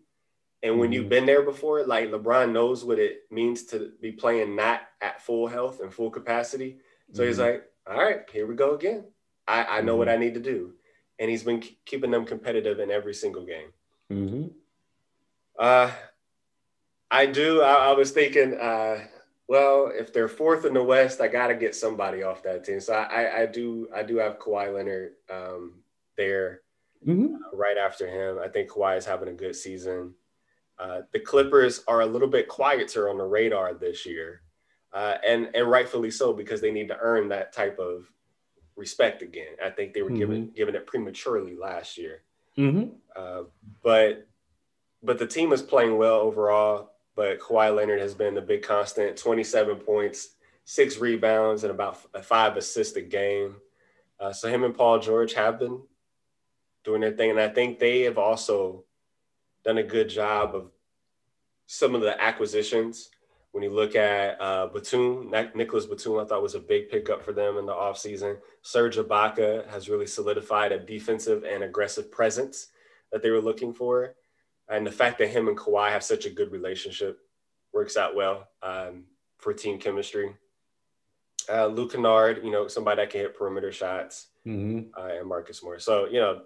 and when you've mm-hmm. been there before, like LeBron knows what it means to be playing not at full health and full capacity. So mm-hmm. he's like, all right, here we go again. I, I know mm-hmm. what I need to do. And he's been keeping them competitive in every single game. Mm-hmm. Uh, I do. I, I was thinking, uh, well, if they're fourth in the West, I got to get somebody off that team. So I, I, I, do. I do have Kawhi Leonard um, there mm-hmm. uh, right after him. I think Kawhi is having a good season. Uh, the Clippers are a little bit quieter on the radar this year, uh, and and rightfully so because they need to earn that type of respect again. I think they were mm-hmm. given given it prematurely last year, mm-hmm. Uh, but but the team is playing well overall. But Kawhi Leonard has been the big constant: twenty-seven points, six rebounds, and about a five assist a game. Uh, so him and Paul George have been doing their thing. And I think they have also done a good job of some of the acquisitions. When you look at uh, Batum, Nicholas Batum, I thought was a big pickup for them in the offseason. Serge Ibaka has really solidified a defensive and aggressive presence that they were looking for. And the fact that him and Kawhi have such a good relationship works out well um, for team chemistry. Uh, Luke Kennard, you know, somebody that can hit perimeter shots, mm-hmm. uh, and Marcus Morris. So, you know,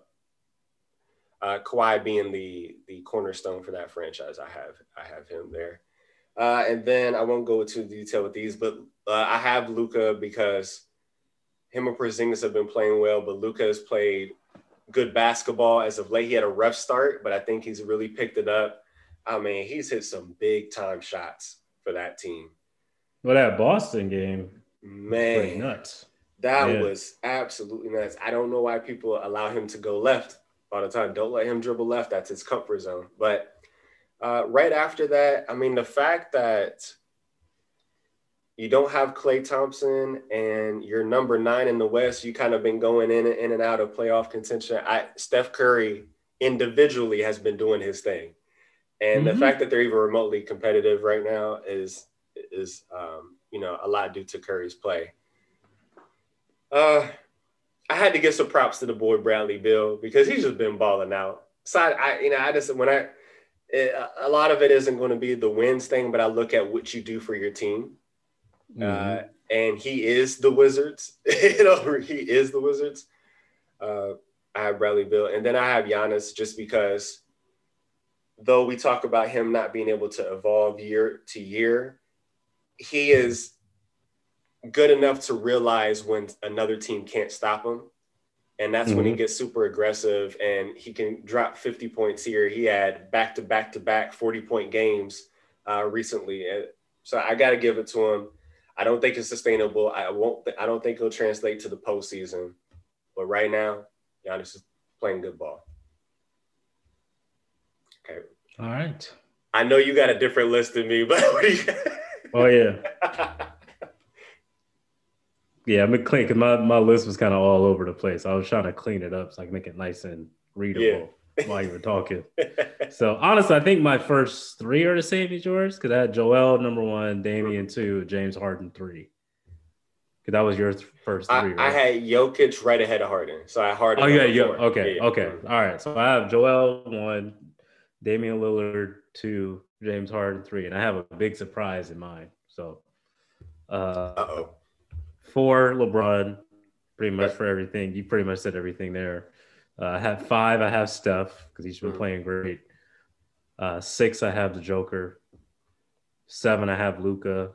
uh, Kawhi being the the cornerstone for that franchise. I have I have him there, uh, and then I won't go into detail with these, but uh, I have Luka because him and Porzingis have been playing well, but Luka has played good basketball as of late. He had a rough start, but I think he's really picked it up. I mean, he's hit some big time shots for that team. Well, that Boston game, man, nuts. That yeah. was absolutely nuts. I don't know why people allow him to go left all the time. Don't let him dribble left. That's his comfort zone. But uh, right after that, I mean, the fact that you don't have Klay Thompson and you're number nine in the West, you kind of been going in and in and out of playoff contention. I, Steph Curry individually has been doing his thing. And mm-hmm. the fact that they're even remotely competitive right now is is um, you know a lot due to Curry's play. Uh, I had to give some props to the boy Bradley Beal because he's just been balling out. So I, I you know, I just when I it, a lot of it isn't going to be the wins thing, but I look at what you do for your team. Mm-hmm. Uh, and he is the Wizards. you know, he is the Wizards. Uh, I have Bradley Beal, and then I have Giannis just because, though we talk about him not being able to evolve year to year, he is good enough to realize when another team can't stop him. And that's mm-hmm. when he mm-hmm. gets super aggressive and he can drop 50 points here. He had back to back to back 40 point games uh, recently. So I got to give it to him. I don't think it's sustainable. I won't. Th- I don't think it'll translate to the postseason. But right now, Giannis is playing good ball. Okay. All right. I know you got a different list than me, but oh yeah. yeah, I'm gonna clean because my, my list was kind of all over the place. I was trying to clean it up so I can make it nice and readable. Yeah while you were talking. so honestly, I think my first three are the same as yours because I had Joel number one, Damian two, James Harden three. Because that was your first three. I, right? I, had Jokic right ahead of Harden, so I Harden. Oh yeah, yeah. Okay, yeah. okay. All right. So I have Joel one, Damian Lillard two, James Harden three, and I have a big surprise in mind. So, uh oh, four LeBron, pretty much for everything. You pretty much said everything there. Uh, I have five. I have Steph because he's been mm-hmm. playing great. Uh, six. I have the Joker. Seven. I have Luka.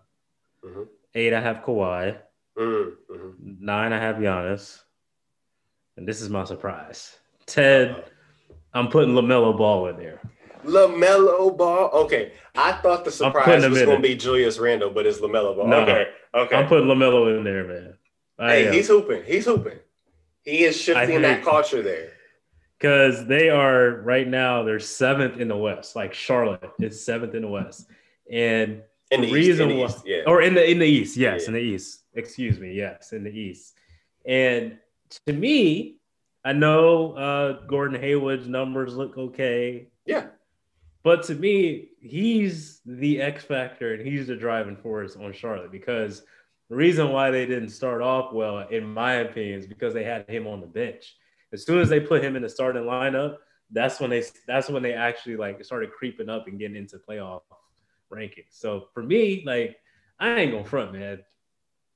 Mm-hmm. Eight. I have Kawhi. Mm-hmm. Nine. I have Giannis. And this is my surprise. 10 uh-huh. I'm putting Lamelo Ball in there. Lamelo Ball. Okay, I thought the surprise was going to be Julius Randle, but it's Lamelo Ball. No, okay, okay. I'm putting Lamelo in there, man. I hey, am. he's hooping. He's hooping. He is shifting that culture there. Because they are right now, they're seventh in the West. Like Charlotte is seventh in the West. And in the, the reason why, East, yeah. or in the in the East, yes, yeah. in the East. Excuse me, yes, in the East. And to me, I know uh, Gordon Hayward's numbers look okay. Yeah. But to me, he's the X factor and he's the driving force on Charlotte because the reason why they didn't start off well, in my opinion, is because they had him on the bench. As soon as they put him in the starting lineup, that's when they that's when they actually like started creeping up and getting into playoff rankings. So for me, like I ain't gonna front, man.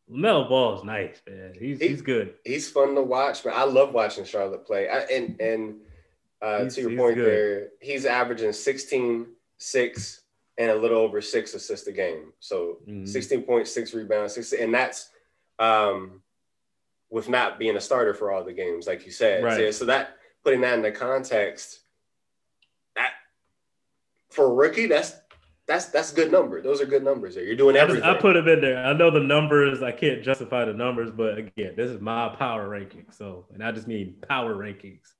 Mel Ball is nice, man. He's he, he's good. He's fun to watch, man. I love watching Charlotte play. I, and and uh, to your point good. there, he's averaging 16, 6, and a little over six assists a game. So mm-hmm. 16.6 rebounds, 16, and that's um, with not being a starter for all the games, like you said. Right. So, so that putting that into context, that for a rookie, that's that's that's good number. Those are good numbers there. You're doing everything. I, just, I put them in there. I know the numbers. I can't justify the numbers, but again, this is my power ranking. So, and I just mean power rankings.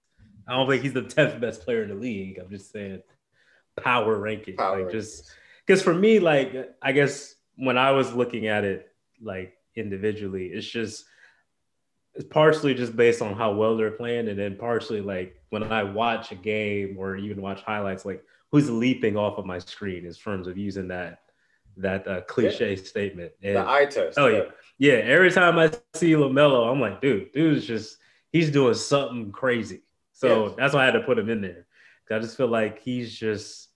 I don't think he's the 10th best player in the league. I'm just saying power ranking. Power like rankings. just because for me, like I guess when I was looking at it like individually, it's just it's partially just based on how well they're playing, and then partially like when I watch a game or even watch highlights, like who's leaping off of my screen in terms of using that that uh, cliche yeah. statement. And, the eye test. Oh yeah, yeah. Every time I see Lamelo, I'm like, dude, dude's just he's doing something crazy. So yes. that's why I had to put him in there. I just feel like he's just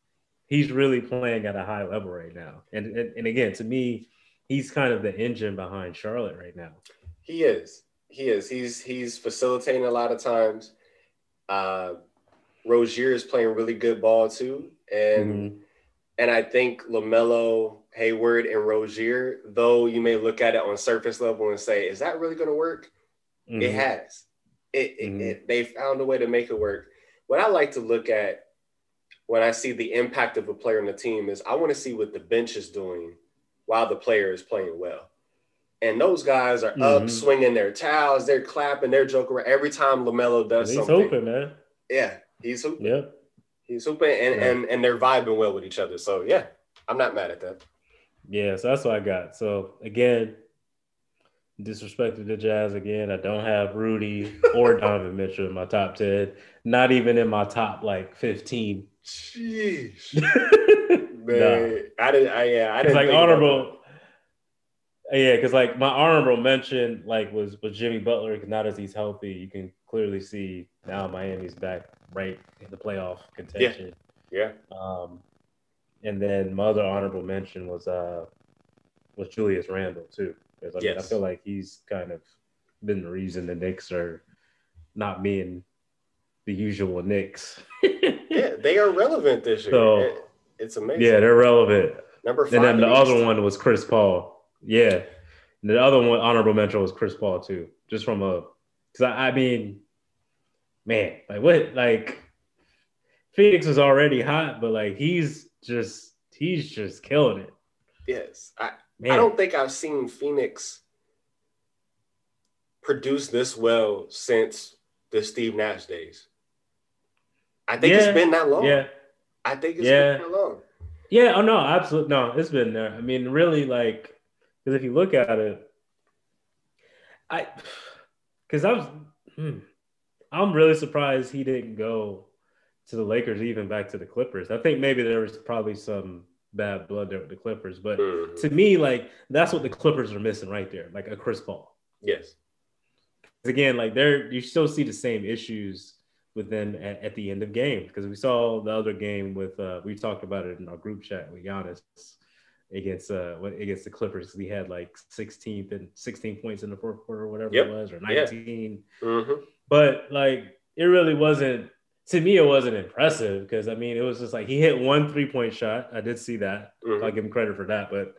he's really playing at a high level right now. And, and and again, to me, he's kind of the engine behind Charlotte right now. He is. He is. He's he's facilitating a lot of times. Uh, Rozier is playing really good ball too, and mm-hmm. and I think Lamelo, Hayward, and Rozier, though you may look at it on surface level and say, "Is that really going to work?" Mm-hmm. It has. It, mm-hmm. it, they found a way to make it work. What I like to look at when I see the impact of a player on the team is I want to see what the bench is doing while the player is playing well. And those guys are mm-hmm. up swinging their towels, they're clapping, they're joking around every time Lamelo does he's something. He's hooping, man. Yeah, he's hooping. Yeah, he's hooping, and yeah. and and they're vibing well with each other. So yeah, I'm not mad at that. Yeah, so that's what I got. So again, disrespected the Jazz again. I don't have Rudy or Donovan Mitchell in my top 10, not even in my top like 15. Jeez. Man, nah. I didn't, I, yeah, I didn't. Like honorable. Yeah, because like my honorable mention like was was Jimmy Butler because now that he's healthy, you can clearly see now Miami's back right in the playoff contention. Yeah. Um, and then my other honorable mention was uh was Julius Randle too. I, mean, I feel like he's kind of been the reason the Knicks are not being the usual Knicks. Yeah, they are relevant this year. So- It- it's amazing. yeah, they're relevant. number five. And then the the other East. one was Chris Paul. Yeah. And the other one, honorable mention, was Chris Paul too. Just from a, because I, I mean, man, like what, like Phoenix was already hot, but like he's just, he's just killing it. Yes, I, Man, I don't think I've seen Phoenix produce this well since the Steve Nash days. I think Yeah, it's been that long. yeah, I think it's Yeah. been that long. yeah. Oh no, absolutely no. It's been there. I mean, really, like, because if you look at it, I, because I was, hmm, I'm really surprised he didn't go to the Lakers, even back to the Clippers. I think maybe there was probably some bad blood there with the Clippers, but Mhm. to me, like that's what the Clippers are missing right there, like a Chris Paul. Yes. Again, like there, you still see the same issues within at, at the end of games because we saw the other game with uh we talked about it in our group chat with Giannis against uh against the Clippers. We had like 16th and 16 points in the fourth quarter, or whatever Yep. it was, or Yeah. 19. hmm But like it really wasn't to me, it wasn't impressive because I mean it was just like he hit one three point shot. I did see that. Mhm. I'll give him credit for that. But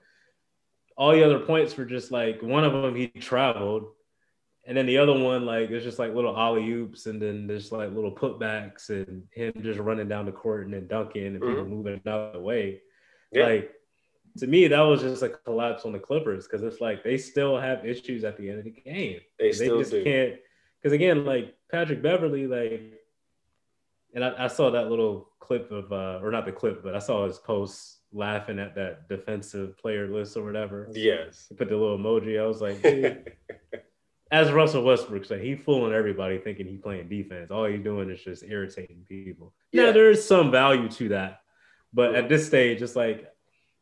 all the other points were just like one of them he traveled, and then the other one like it's just like little alley oops, and then there's like little putbacks, and him just running down the court and then dunking, and people Mhm. moving out of the way. Yeah. Like to me, that was just a collapse on the Clippers because it's like they still have issues at the end of the game. They They still just do. can't because again, like Patrick Beverley, like, and I, I saw that little clip of, uh, or not the clip, but I saw his post laughing at that defensive player list or whatever. Yes. He put the little emoji. I was like, as Russell Westbrook said, he fooling everybody thinking he playing defense. All he's doing is just irritating people. Yeah, Yeah. there is some value to that, but at this stage, it's like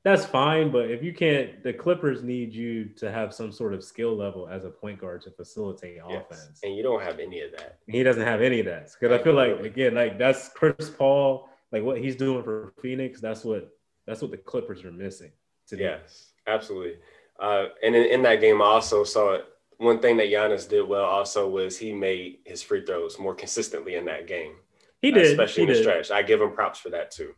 that's fine. But if you can't, the Clippers need you to have some sort of skill level as a point guard to facilitate Yes. offense. And you don't have any of that. He doesn't have any of that because I feel like again, like that's Chris Paul, like what he's doing for Phoenix. That's what that's what the Clippers are missing. To me. Yes, absolutely. Uh, and in, in that game, I also saw it. One thing that Giannis did well also was he made his free throws more consistently in that game, he did. especially he in the did. stretch. I give him props for that too.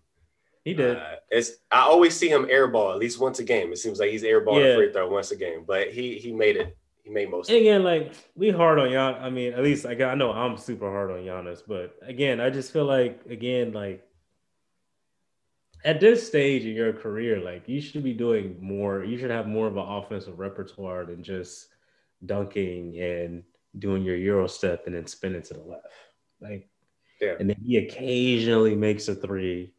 He did. Uh, it's I always see him airball at least once a game. It seems like he's airballing Yeah. a free throw once a game, but he he made it. He made most. And of it. again, like we hard on Gian. I mean, at least like I know I'm super hard on Giannis, but again, I just feel like again, like at this stage in your career, like you should be doing more. You should have more of an offensive repertoire than just dunking and doing your euro step and then spinning to the left. Like, Yeah. and then he occasionally makes a three.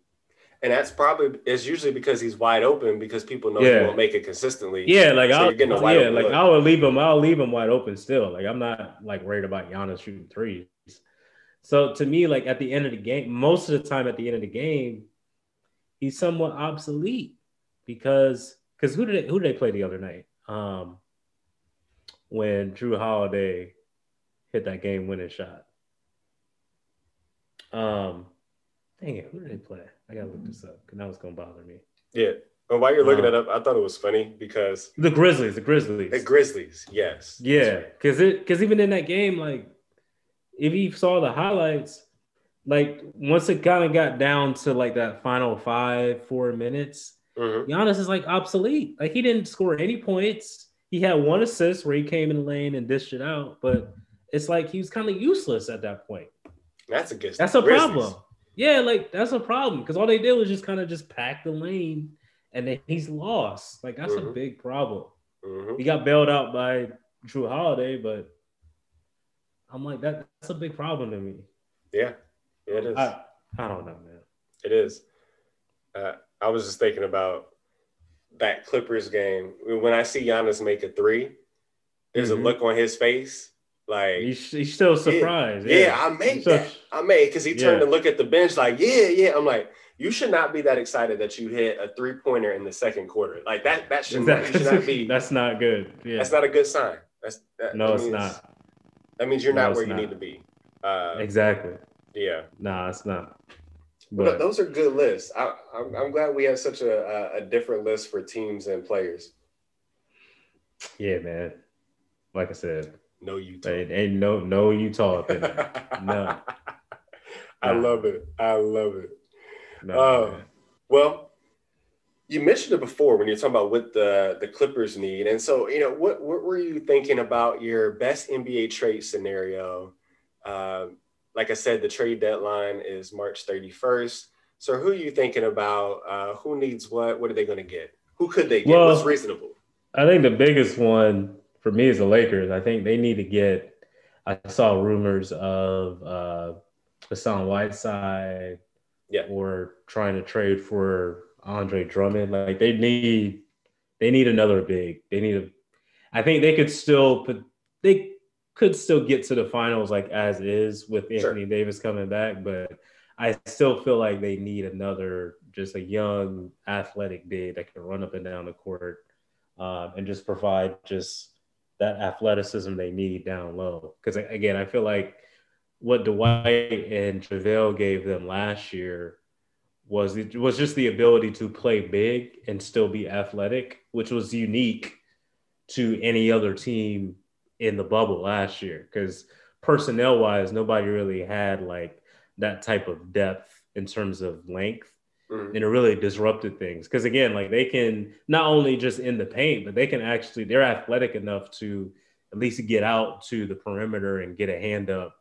And that's probably it's usually because he's wide open because people know Yeah. he won't make it consistently. Yeah, like So I'll, you're getting a wide yeah, like look. I would leave him. I'll leave him wide open still. Like I'm not like worried about Giannis shooting threes. So to me, like at the end of the game, most of the time at the end of the game, he's somewhat obsolete because because who did they, who did they play the other night? Um, when Jrue Holiday hit that game winning shot. Um, dang it, who did they play? I gotta look this up because now it's gonna bother me. Yeah. But while you're looking it up, I thought it was funny because The Grizzlies, the Grizzlies. the Grizzlies, yes. Yeah, right. because it because even in that game, like if you saw the highlights, like once it kind of got down to like that final five, four minutes, Mhm. Giannis is like obsolete. Like he didn't score any points. He had one assist where he came in the lane and dished it out, but it's like he was kind of useless at that point. That's a good. That's a Grizzlies. problem. Yeah, like that's a problem because all they did was just kind of just pack the lane, and then he's lost. Like that's a Mhm. big problem. Mhm. He got bailed out by Jrue Holiday, but I'm like that. That's a big problem to me. Yeah. Yeah, it is. I, I don't know, man. It is. Uh, I was just thinking about that Clippers game. When I see Giannis make a three, there's Mhm. a look on his face like, He's, he's still surprised. yeah, Yeah, I made He's that. I made because he turned Yeah. to look at the bench like, yeah, yeah. I'm like, you should not be that excited that you hit a three pointer in the second quarter. Like that, that should, exactly. should not be. that's not good. Yeah. That's not a good sign. That's that, no, that it's means, not. That means you're no, not where you not. need to be. Uh, exactly. Yeah. Nah, it's not. But those are good lists. I, am I'm glad we have such a, a different list for teams and players. Yeah, man. Like I said, no Utah. Ain't, ain't no no Utah. no. I love it. I love it. No, uh, well, you mentioned it before when you're talking about what the the Clippers need, and so you know what what were you thinking about your best NBA trade scenario? Um, like I said, the trade deadline is March 31st. So who are you thinking about? Uh, who needs what? What are they going to get? Who could they get? Well, What's reasonable? I think the biggest one for me as the Lakers. I think they need to get. I saw rumors of uh, Hassan Whiteside, yeah, or trying to trade for Andre Drummond. Like they need, they need another big. They need a. I think they could still put. They could still get to the finals like as is with Anthony sure. Davis coming back, but I still feel like they need another just a young athletic big that can run up and down the court um, and just provide just that athleticism they need down low. Because again, I feel like what Dwight and JaVale gave them last year was was just the ability to play big and still be athletic, which was unique to any other team in the bubble last year because personnel wise, nobody really had like that type of depth in terms of length. Mm-hmm. And it really disrupted things because again, like they can not only just in the paint, but they can actually they're athletic enough to at least get out to the perimeter and get a hand up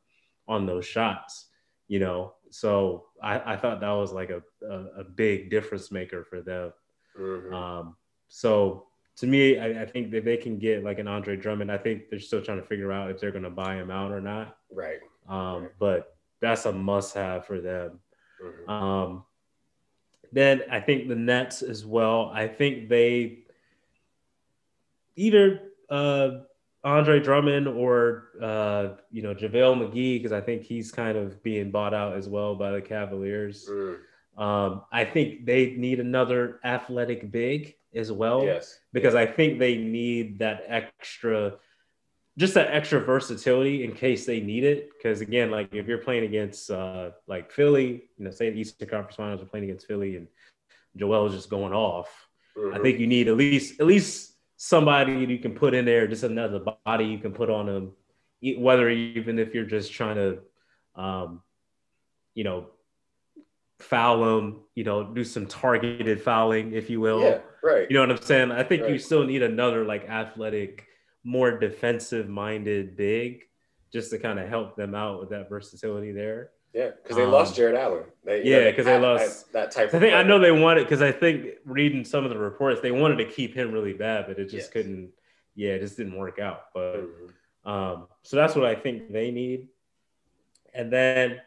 on those shots, you know. So I, I thought that was like a, a, a big difference maker for them. Mm-hmm. Um, so to me, I, I, think that they can get like an Andre Drummond. I think they're still trying to figure out if they're going to buy him out or not. Right. Um, right. But that's a must have for them. Mm-hmm. Um, then I think the Nets as well. I think they either uh, Andre Drummond or uh, you know JaVale McGee because I think he's kind of being bought out as well by the Cavaliers. Mm. Um, I think they need another athletic big as well. Yes. Because I think they need that extra, just that extra versatility in case they need it. Because again, like if you're playing against uh, like Philly, you know, say the Eastern Conference Finals are playing against Philly and Joel is just going off. Mm-hmm. I think you need at least at least somebody you can put in there, just another body you can put on them, whether even if you're just trying to, um, you know, foul them, you know, do some targeted fouling, if you will. Yeah, right. You know what I'm saying? I think right. you still need another like athletic, more defensive minded big just to kind of help them out with that versatility there. Yeah, because they um, lost Jarrett Allen. They, yeah, because they lost that type. I think I know they wanted because I think reading some of the reports, they wanted to keep him really bad, but it just yes. couldn't. Yeah, it just didn't work out. But mm-hmm. um, so that's what I think they need. And then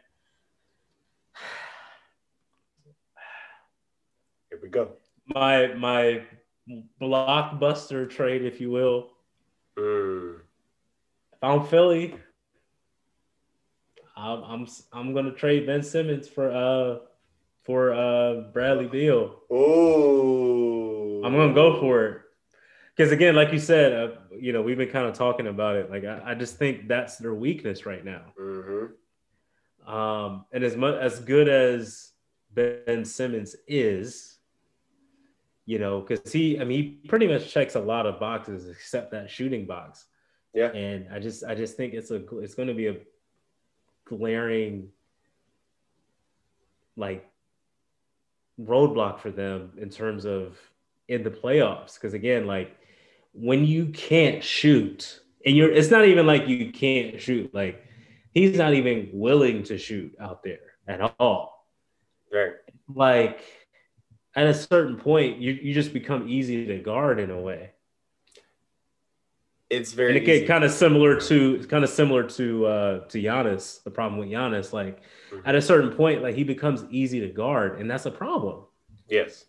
Here we go. My my blockbuster trade, if you will. Mm. If I'm Philly, I'm I'm I'm gonna trade Ben Simmons for uh for uh Bradley Beal. Oh, I'm gonna go for it because again, like you said, uh, you know, we've been kind of talking about it. Like I, I just think that's their weakness right now. Mm-hmm. Um, and as much as good as Ben Simmons is, you know, because he, I mean, he pretty much checks a lot of boxes except that shooting box. Yeah. And I just, I just think it's a, it's going to be a glaring, like, roadblock for them in terms of in the playoffs. Because again, like, when you can't shoot, and you're, it's not even like you can't shoot, like, he's not even willing to shoot out there at all. Right. Like, at a certain point, you, you just become easy to guard in a way. It's very and it kind of similar to kind of similar to uh to Giannis. The problem with Giannis, like mm-hmm. at a certain point, like he becomes easy to guard, and that's a problem. Yes.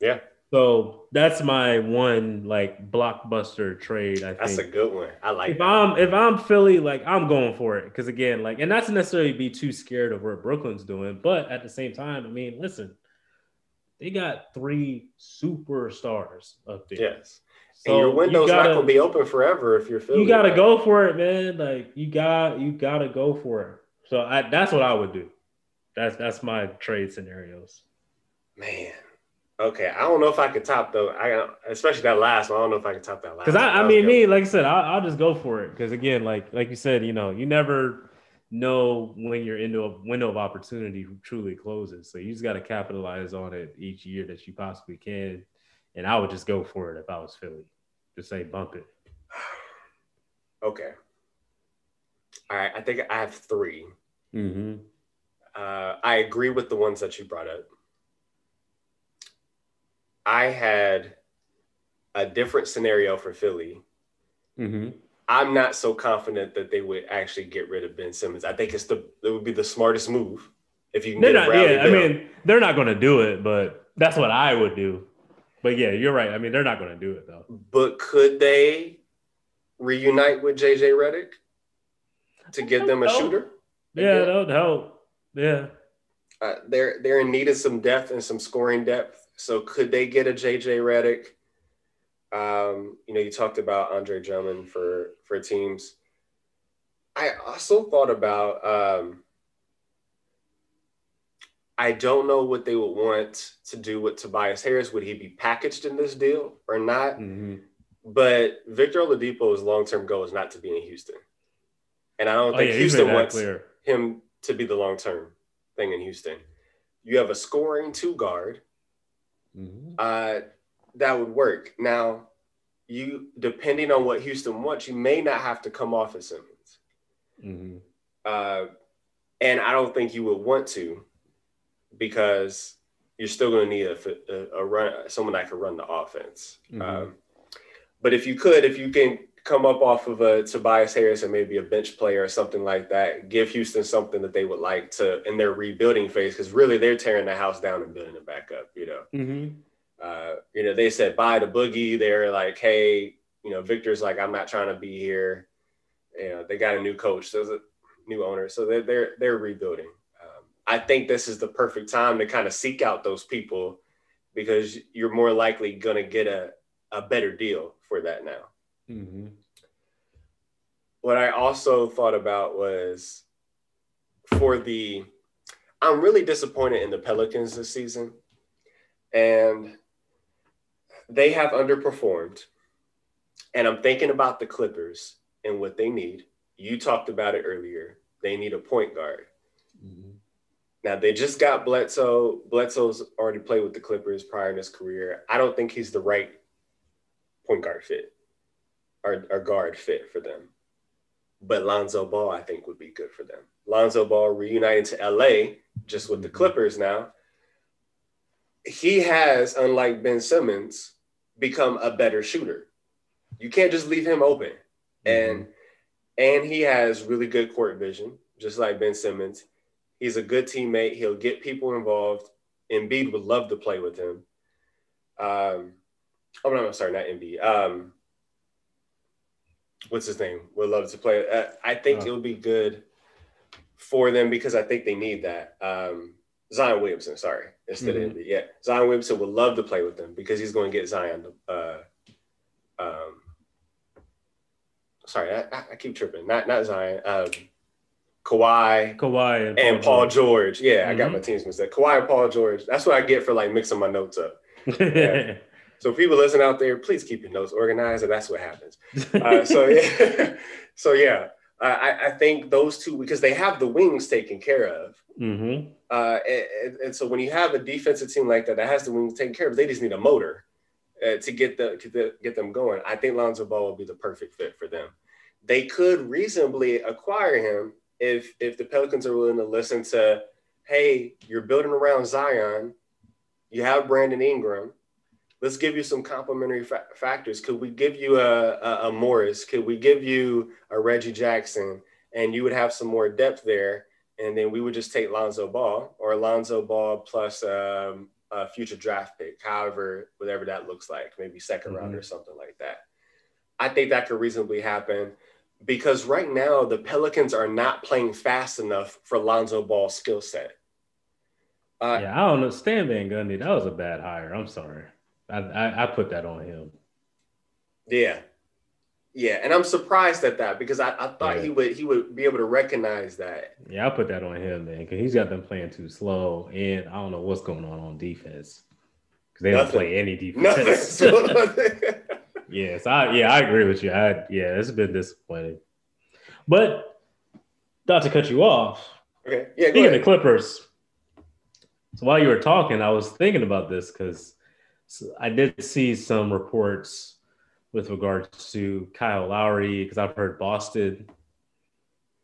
Yeah. So that's my one like blockbuster trade. I think that's a good one. I like. If that. I'm if I'm Philly, like I'm going for it because again, like, and not to necessarily be too scared of what Brooklyn's doing, but at the same time, I mean, listen, they got three superstars up there. Yes. So and your window's you gotta, not gonna be open forever if you're Philly. You gotta go for it, man. Like you got you gotta go for it. So I, that's what I would do. That's that's my trade scenarios. Man. Okay, I don't know if I could top though. I especially that last one. I don't know if I can top that last. One. Because I, I mean, me, like I said, I, will just go for it. Because again, like like you said, you know, you never know when your into a window of opportunity truly closes. So you just got to capitalize on it each year that you possibly can. And I would just go for it if I was Philly. Just say bump it. Okay. All right. I think I have 3 mm-hmm. uh, I agree with the ones that you brought up. I had a different scenario for Philly. Mm-hmm. I'm not so confident that they would actually get rid of Ben Simmons. I think it's the it would be the smartest move if you can they're get not, Yeah, I mean, they're not going to do it, but that's what I would do. But yeah, you're right. I mean, they're not going to do it though. But could they reunite with JJ Redick to give them a help. shooter? Yeah, that would help. Yeah. Uh, they're they're in need of some depth and some scoring depth. So could they get a JJ Redick? Um, you know, you talked about Andre Drummond for for teams. I also thought about. Um, I don't know what they would want to do with Tobias Harris. Would he be packaged in this deal or not? Mm-hmm. But Victor Oladipo's long term goal is not to be in Houston, and I don't oh, think yeah, Houston wants clear. him to be the long term thing in Houston. You have a scoring two guard mm-hmm. uh, that would work. Now, you depending on what Houston wants, you may not have to come off as Simmons. Mm-hmm. Uh, and I don't think you would want to because you're still going to need a, a, a, run, someone that can run the offense. Mm-hmm. Um, but if you could, if you can come up off of a Tobias Harris and maybe a bench player or something like that, give Houston something that they would like to in their rebuilding phase because really they're tearing the house down and building it back up. You know, mm-hmm. Uh, you know they said bye to Boogie. They're like, hey, you know, Victor's like, I'm not trying to be here. You know, they got a new coach, so a new owner, so they're they're they're rebuilding. Um, I think this is the perfect time to kind of seek out those people because you're more likely going to get a a better deal for that now. Mm-hmm. What I also thought about was for the, I'm really disappointed in the Pelicans this season. And they have underperformed. And I'm thinking about the Clippers and what they need. You talked about it earlier. They need a point guard. Mm-hmm. Now they just got Bledsoe. Bledsoe's already played with the Clippers prior in his career. I don't think he's the right point guard fit or, or guard fit for them. But Lonzo Ball, I think, would be good for them. Lonzo Ball reunited to LA just with the mm-hmm. Clippers now. He has, unlike Ben Simmons, become a better shooter. You can't just leave him open. Mm-hmm. And and he has really good court vision, just like Ben Simmons. He's a good teammate. He'll get people involved. Embiid would love to play with him. Um, oh no, I'm sorry, not Embiid. Um, what's his name would love to play. Uh, I think uh, it would be good for them because I think they need that. Um, Zion Williamson, sorry, instead mm-hmm. of Embiid. Yeah, Zion Williamson would love to play with them because he's going to get Zion. Uh, um, sorry, I, I, keep tripping. Not not Zion. Um, Kawhi, Kawhi, and, and Paul, George. George. Yeah, mm-hmm. I got my mm-hmm. teams mixed up. Kawhi and Paul George. That's what I get for like mixing my notes up. Yeah. So people listen out there, please keep your notes organized, and that's what happens. Uh, so yeah, so yeah, I, I think those two because they have the wings taken care of. Mm-hmm. Uh, and, and, so when you have a defensive team like that that has the wings taken care of, they just need a motor uh, to get the to get them going. I think Lonzo Ball will be the perfect fit for them. They could reasonably acquire him if if the Pelicans are willing to listen to, hey, you're building around Zion, you have Brandon Ingram let's give you some complementary fa- factors. Could we give you a, a, a, Morris? Could we give you a Reggie Jackson? And you would have some more depth there. And then we would just take Lonzo Ball or Lonzo Ball plus um, a future draft pick, however, whatever that looks like, maybe 2nd mm-hmm. round or something like that. I think that could reasonably happen because right now the Pelicans are not playing fast enough for Lonzo Ball's skill set. Uh, yeah, I don't understand Van Gundy. That was a bad hire. I'm sorry. I, I, I put that on him. Yeah, yeah, and I'm surprised at that because I, I thought yeah. he would he would be able to recognize that. Yeah, I put that on him, man, because he's got them playing too slow, and I don't know what's going on on defense because they Nothing. don't play any defense. yes, I yeah I agree with you. I yeah, it's been disappointing, but not to cut you off. Okay, yeah. Speaking of the Clippers, so while you were talking, I was thinking about this because I did see some reports with regards to Kyle Lowry because I've heard Boston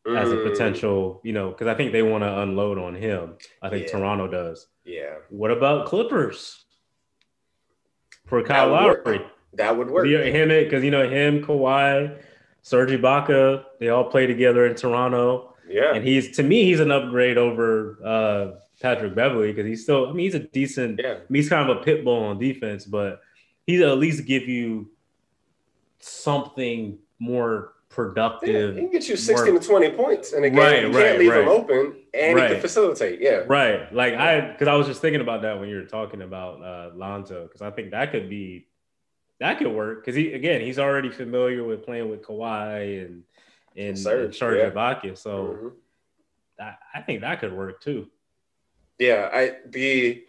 mm. as a mm. potential, you know, because I think they want to unload on him. I think yeah. Toronto does. Yeah. What about Clippers for Kyle that Lowry? Work. That would work. Him, it because you know him, Kawhi, Serge Ibaka, they all play together in Toronto. Yeah. And he's to me, he's an upgrade over uh, Patrick Beverley because he's still. I mean, he's a decent. Yeah. I mean, he's kind of a pit bull on defense, but he's at least give you something more productive. Yeah, he can get you 16 more, to 20 points in a game. Right, you can't leave right. him open and right. he can facilitate. Yeah. Right. Like I because I was just thinking about that when you were talking about uh Lonzo, because I think that could be that could work. Cause he again he's already familiar with playing with Kawhi and and, Serge, and Serge yeah. Ibaka. So mm-hmm. I, I think that could work too. Yeah, I the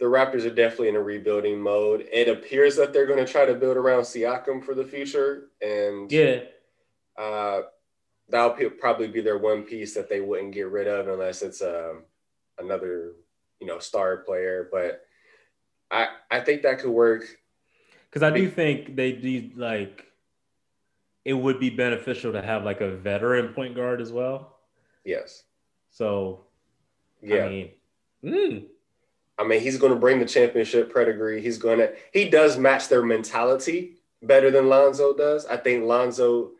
the Raptors are definitely in a rebuilding mode. It appears that they're going to try to build around Siakam for the future, and yeah, uh, that'll probably be their one piece that they wouldn't get rid of unless it's um, another, you know, star player. But I I think that could work because I do think they do like it would be beneficial to have like a veteran point guard as well. Yes. So, yeah. I mean, mm, I mean, he's going to bring the championship pedigree. He's going to, he does match their mentality better than Lonzo does. I think Lonzo,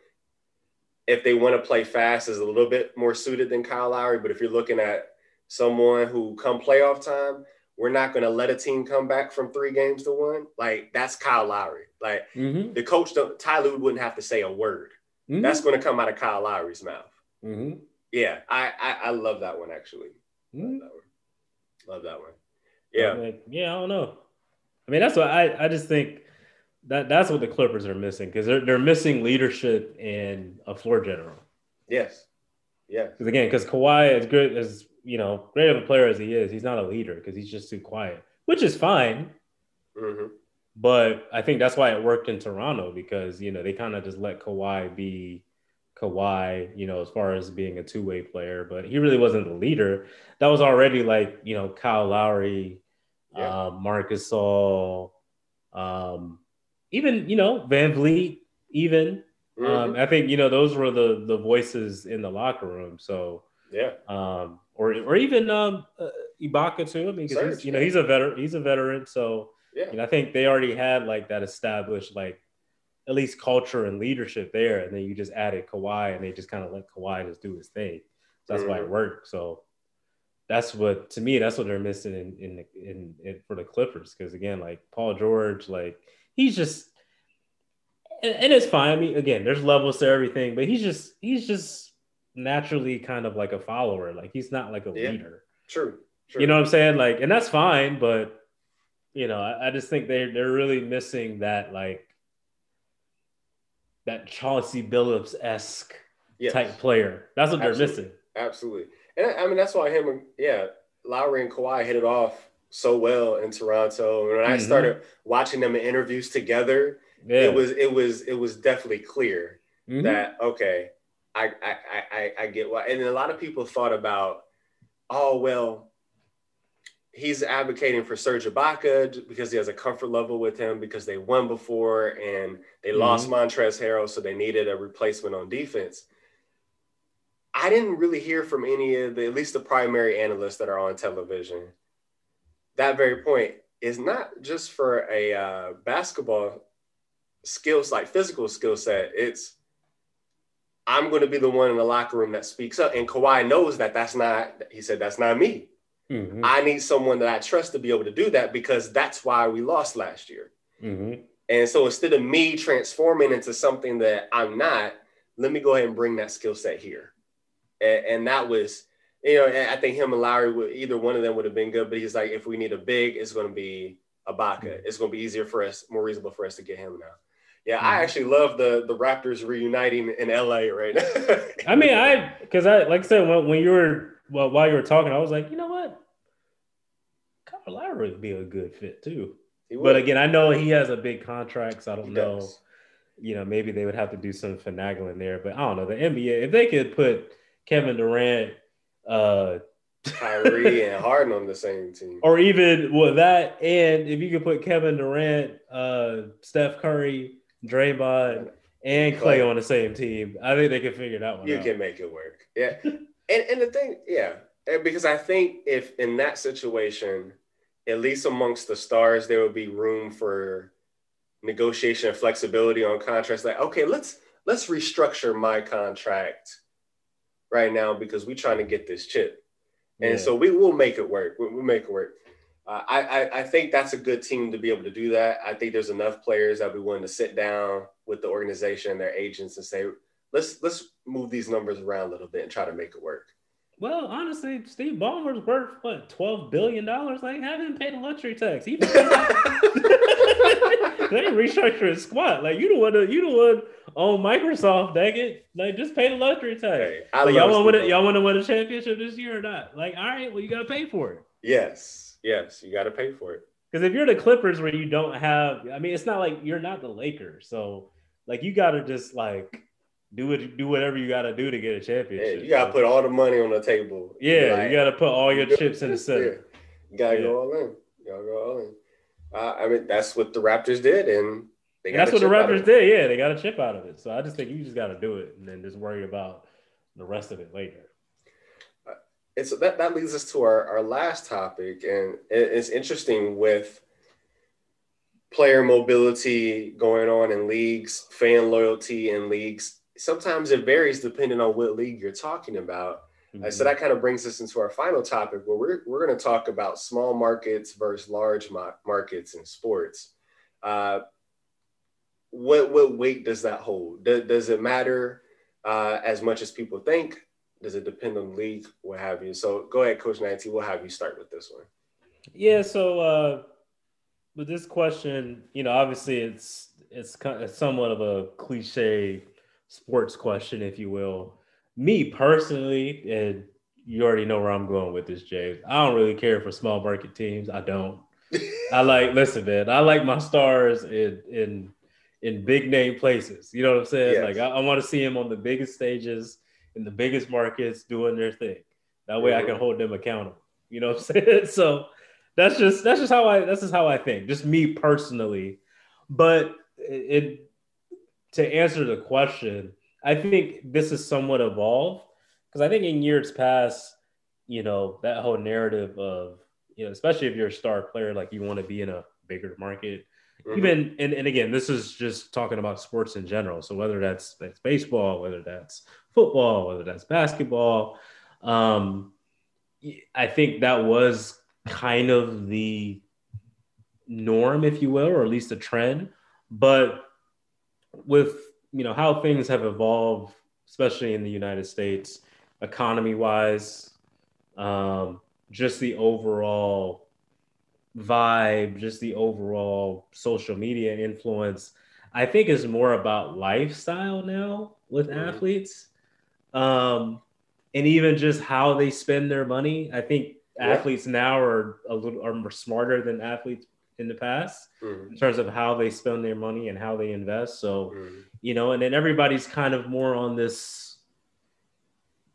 if they want to play fast, is a little bit more suited than Kyle Lowry. But if you're looking at someone who come playoff time, we're not going to let a team come back from three games to one. Like that's Kyle Lowry. Like mm-hmm. the coach, don't, Ty wouldn't have to say a word. Mm-hmm. That's going to come out of Kyle Lowry's mouth. Mm-hmm. Yeah, I, I, I love that one actually. Love mm-hmm. that one. Love that one. Yeah. Like, yeah, I don't know. I mean, that's what I, I just think that that's what the Clippers are missing because they're, they're missing leadership and a floor general. Yes. Yeah. Because again, because Kawhi, as good as you know, great of a player as he is, he's not a leader because he's just too quiet, which is fine. Mm-hmm. But I think that's why it worked in Toronto because you know they kind of just let Kawhi be Kawhi, you know, as far as being a two way player, but he really wasn't the leader. That was already like, you know, Kyle Lowry, yeah. uh, Marc Gasol, um, even, you know, VanVleet, even. Mm-hmm. Um, I think, you know, those were the the voices in the locker room. So, yeah. Um, or, or even um, uh, Ibaka too. I mean, he's, you know, he's a veteran. He's a veteran. So, yeah. You know, I think they already had like that established like at least culture and leadership there. And then you just added Kawhi and they just kind of let Kawhi just do his thing. So that's mm-hmm. why it mm-hmm. worked. So that's what to me, that's what they're missing in in, in, in for the Clippers. Cause again, like Paul George, like he's just and, and it's fine. I mean, again, there's levels to everything, but he's just he's just naturally kind of like a follower. Like he's not like a yeah. leader. True. True. You know what I'm saying? Like, and that's fine, but you know, I, I just think they they're really missing that like that Chauncey Billups esque yes. type player. That's what Absolutely. they're missing. Absolutely, and I mean that's why him, and, yeah, Lowry and Kawhi hit it off so well in Toronto. And when mm-hmm. I started watching them in interviews together, yeah. it was it was it was definitely clear mm-hmm. that okay, I, I I I get why. And a lot of people thought about, oh well, he's advocating for Serge Ibaka because he has a comfort level with him because they won before and they mm-hmm. lost Montrezl Harrell, so they needed a replacement on defense. I didn't really hear from any of the, at least the primary analysts that are on television. That very point is not just for a uh, basketball skills, like physical skill set. It's I'm going to be the one in the locker room that speaks up, and Kawhi knows that that's not. He said that's not me. Mm-hmm. I need someone that I trust to be able to do that because that's why we lost last year. Mm-hmm. And so instead of me transforming into something that I'm not, let me go ahead and bring that skill set here. And, and, that was, you know, I think him and Lowry, would, either one of them would have been good. But he's like, if we need a big, it's going to be Ibaka. Mm-hmm. It's going to be easier for us, more reasonable for us to get him now. Yeah, mm-hmm. I actually love the the Raptors reuniting in LA right now. I mean, I because I like I said when, when you were well while you were talking, I was like, you know what, Kyle Lowry would be a good fit too. But again, I know he has a big contract, so I don't he know. Does. You know, maybe they would have to do some finagling there, but I don't know. The NBA, if they could put Kevin Durant, uh, Kyrie and Harden on the same team, or even with that, and if you could put Kevin Durant, uh, Steph Curry, Draymond, and Klay on the same team, I think they could figure that one you out. can make it work. Yeah, and and the thing, yeah, because I think if in that situation at least amongst the stars, there would be room for negotiation and flexibility on contracts. Like, okay, let's let's restructure my contract right now because we're trying to get this chip, and yeah. so we will make it work. We'll, make it work. Uh, I, I I think that's a good team to be able to do that. I think there's enough players that be willing to sit down with the organization and their agents and say, let's let's move these numbers around a little bit and try to make it work. Well, honestly, Steve Ballmer's worth what twelve billion dollars. Like, have him pay the luxury tax. He they restructure his squad. Like, you don't want to, you don't want own Microsoft, dang it. Like, just pay the luxury tax. Hey, like, y'all want to win y'all want to win a championship this year or not? Like, all right, well, you gotta pay for it. Yes, yes, you gotta pay for it. Because if you're the Clippers, where you don't have, I mean, it's not like you're not the Lakers, so like you gotta just like do what do whatever you got to do to get a championship. Yeah, you got to put all the money on the table. Yeah, like, you got to put all your chips in the center. Yeah. You got to yeah. go all in. You got to go all in. Uh, I mean, that's what the Raptors did, and that's what the Raptors did. Yeah, they got a chip out of it. So I just think you just got to do it, and then just worry about the rest of it later. Uh, it's that that leads us to our, our last topic, and it's interesting with player mobility going on in leagues, fan loyalty in leagues sometimes it varies depending on what league you're talking about. Mm-hmm. Uh, so that kind of brings us into our final topic where we're, we're going to talk about small markets versus large ma- markets in sports. Uh, what, what weight does that hold? Do, does it matter uh, as much as people think? Does it depend on the league? What have you? So go ahead, Coach Nancy. We'll have you start with this one. Yeah. So uh, with this question, you know, obviously it's it's kind of somewhat of a cliche sports question, if you will. Me personally, and you already know where I'm going with this, James. I don't really care for small market teams. I don't. I like listen, man. I like my stars in in in big name places. You know what I'm saying? Yes. Like I, I want to see them on the biggest stages in the biggest markets doing their thing. That way, mm-hmm. I can hold them accountable. You know what I'm saying? So that's just that's just how I that's just how I think. Just me personally, but it to answer the question, I think this is somewhat evolved because I think in years past, you know, that whole narrative of, you know, especially if you're a star player, like you want to be in a bigger market. Mm-hmm. Even and, and again, this is just talking about sports in general. So whether that's that's baseball, whether that's football, whether that's basketball, um, I think that was kind of the norm, if you will, or at least a trend. But with you know how things have evolved, especially in the United States, economy wise, um, just the overall vibe, just the overall social media influence, I think is more about lifestyle now with mm-hmm. athletes. Um, and even just how they spend their money. I think yeah. athletes now are a little are more smarter than athletes in the past mm-hmm. in terms of how they spend their money and how they invest. So, mm-hmm. you know, and then everybody's kind of more on this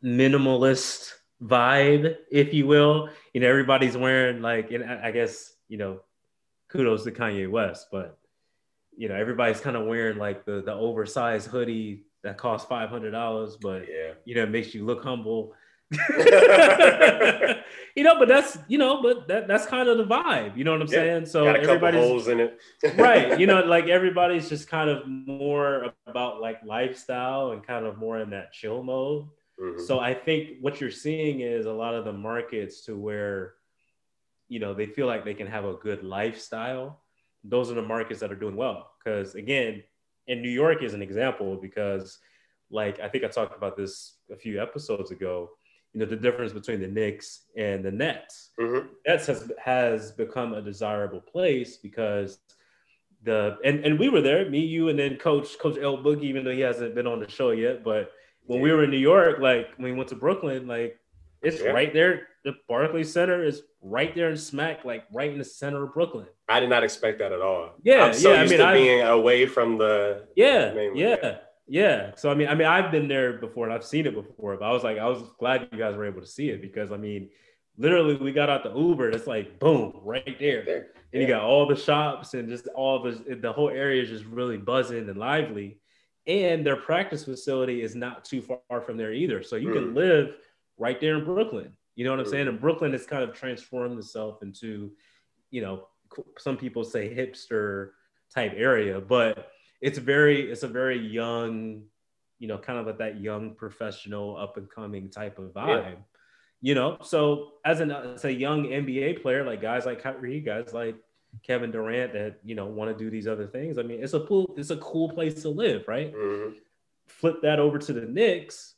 minimalist vibe, if you will. You know, everybody's wearing like, and I guess, you know, kudos to Kanye West, but you know, everybody's kind of wearing like the the oversized hoodie that costs five hundred dollars, but yeah, you know, it makes you look humble. you know, but that's you know, but that that's kind of the vibe. You know what I'm yeah, saying? So everybody's holes in it, right? You know, like everybody's just kind of more about like lifestyle and kind of more in that chill mode. Mm-hmm. So I think what you're seeing is a lot of the markets to where you know, they feel like they can have a good lifestyle, those are the markets that are doing well. Because again, in New York is an example because, like, I think I talked about this a few episodes ago. You know, the difference between the Knicks and the Nets. Mm-hmm. Nets has has become a desirable place because the and, and we were there, me, you, and then Coach Coach L Boogie, even though he hasn't been on the show yet. But when we were in New York, like when we went to Brooklyn, like it's Yeah. right there. The Barclays Center is right there in smack, like right in the center of Brooklyn. I did not expect that at all. Yeah, I'm so yeah, I used mean, to I- being away from the. Yeah, Mainly, yeah, yeah. Yeah. So I mean, I mean, I've been there before and I've seen it before, but I was like, I was glad you guys were able to see it because I mean, literally, we got out the Uber. It's like boom, right there. There. and you got all the shops and just all the the whole area is just really buzzing and lively. And their practice facility is not too far from there either, so you can Mm. live right there in Brooklyn. You know what I'm Mm. saying? And Brooklyn has kind of transformed itself into, you know, some people say hipster type area, but it's very it's a very young, you know, kind of like that young professional up and coming type of vibe. Yeah. You know, so as an as a young NBA player, like guys like Kyrie, guys like Kevin Durant that you know want to do these other things. I mean, it's a cool it's a cool place to live, right? Mhm. flip that over to the Knicks,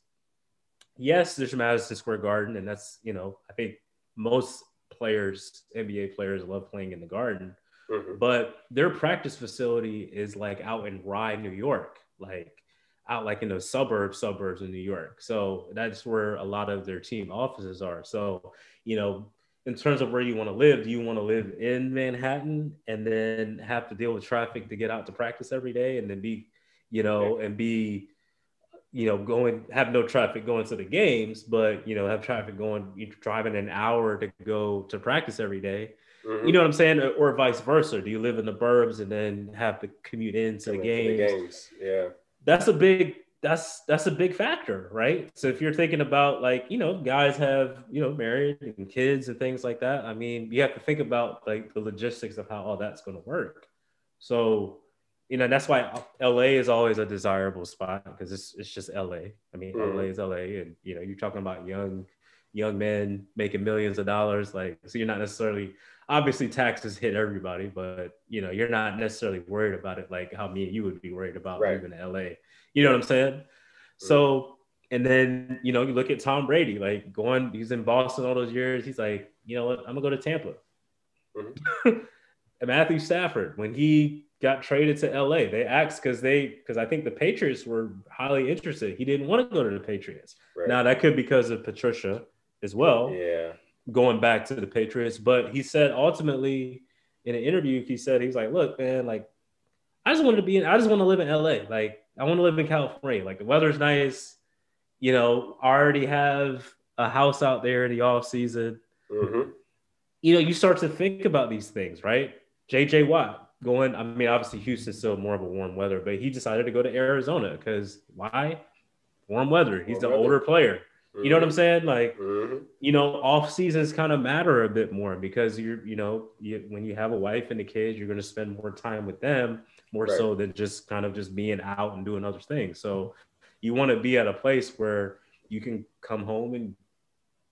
yes, there's Madison Square Garden, and that's you know I think most players, NBA players, love playing in the Garden, Mhm. but their practice facility is like out in Rye, New York, like out like in the suburbs, suburbs of New York. So that's where a lot of their team offices are. So you know. In terms of where you want to live, do you want to live in Manhattan and then have to deal with traffic to get out to practice every day and then be, you know, and be you know, going have no traffic going to the games, but you know, have traffic going, you driving an hour to go to practice every day. Mhm. You know what I'm saying? Or, or vice versa. Do you live in the burbs and then have to commute into the Coming to games? games. Yeah. That's a big that's that's a big factor, right? So if you're thinking about like, you know, guys have, you know, married and kids and things like that. I mean, you have to think about like the logistics of how all that's going to work. So, you know, that's why LA is always a desirable spot because it's it's just LA. I mean, Mhm. LA is LA, and you know, you're talking about young young men making millions of dollars. Like, so you're not necessarily obviously taxes hit everybody, but you know, you're not necessarily worried about it like how me and you would be worried about Right. moving to LA. You know what I'm saying? So, and then you know, you look at Tom Brady, like going, he's in Boston all those years. He's like, you know what, I'm gonna go to Tampa. Mhm. and Matthew Stafford, when he got traded to LA, they asked because they because I think the Patriots were highly interested. He didn't want to go to the Patriots. Right. Now that could be because of Patricia as well yeah. Going back to the Patriots. But he said ultimately in an interview, he said he was like, "Look, man, like I just wanted to be in. I just want to live in LA. Like I want to live in California. Like the weather's nice. You know, I already have a house out there in the off season. hmm You know, you start to think about these things, right? JJ Watt going. I mean, obviously Houston's still more of a warm weather, but he decided to go to Arizona because why? Warm weather. He's Warm an weather. older player. You know what I'm saying? Like hmm you know, off seasons kind of matter a bit more because you're, you know, you, when you have a wife and the kids, you're going to spend more time with them more Right. so than just kind of just being out and doing other things. So you want to be at a place where you can come home and,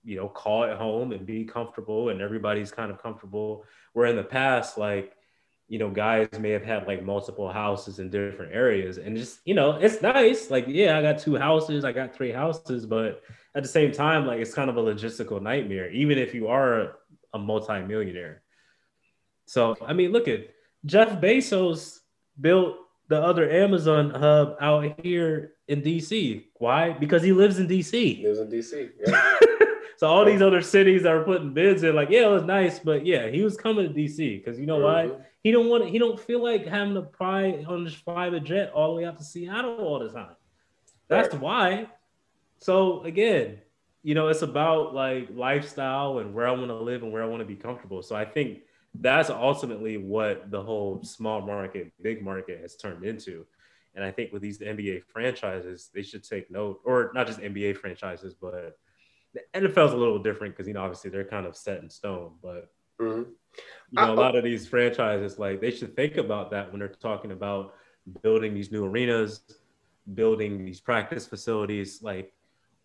you know, call it home and be comfortable and everybody's kind of comfortable. Where in the past, like, you know, guys may have had like multiple houses in different areas and just, you know, it's nice. Like, yeah, I got two houses, I got three houses, but at the same time, like it's kind of a logistical nightmare, even if you are a, multi-millionaire. So I mean, look at Jeff Bezos built the other Amazon hub out here in DC. Why? Because he lives in DC. He lives in DC. Yeah. so all these other cities that are putting bids in, like, yeah, it was nice, but yeah, he was coming to DC because you know why? Mhm. He don't want. He don't feel like having to fly on this private jet all the way out to Seattle all the time. That's Right. why. So again, you know, it's about like lifestyle and where I want to live and where I want to be comfortable. So I think that's ultimately what the whole small market, big market has turned into. And I think with these NBA franchises, they should take note, or not just NBA franchises, but the NFL is a little different because you know obviously they're kind of set in stone. But Mhm. you know, a lot of these franchises, like they should think about that when they're talking about building these new arenas, building these practice facilities. Like,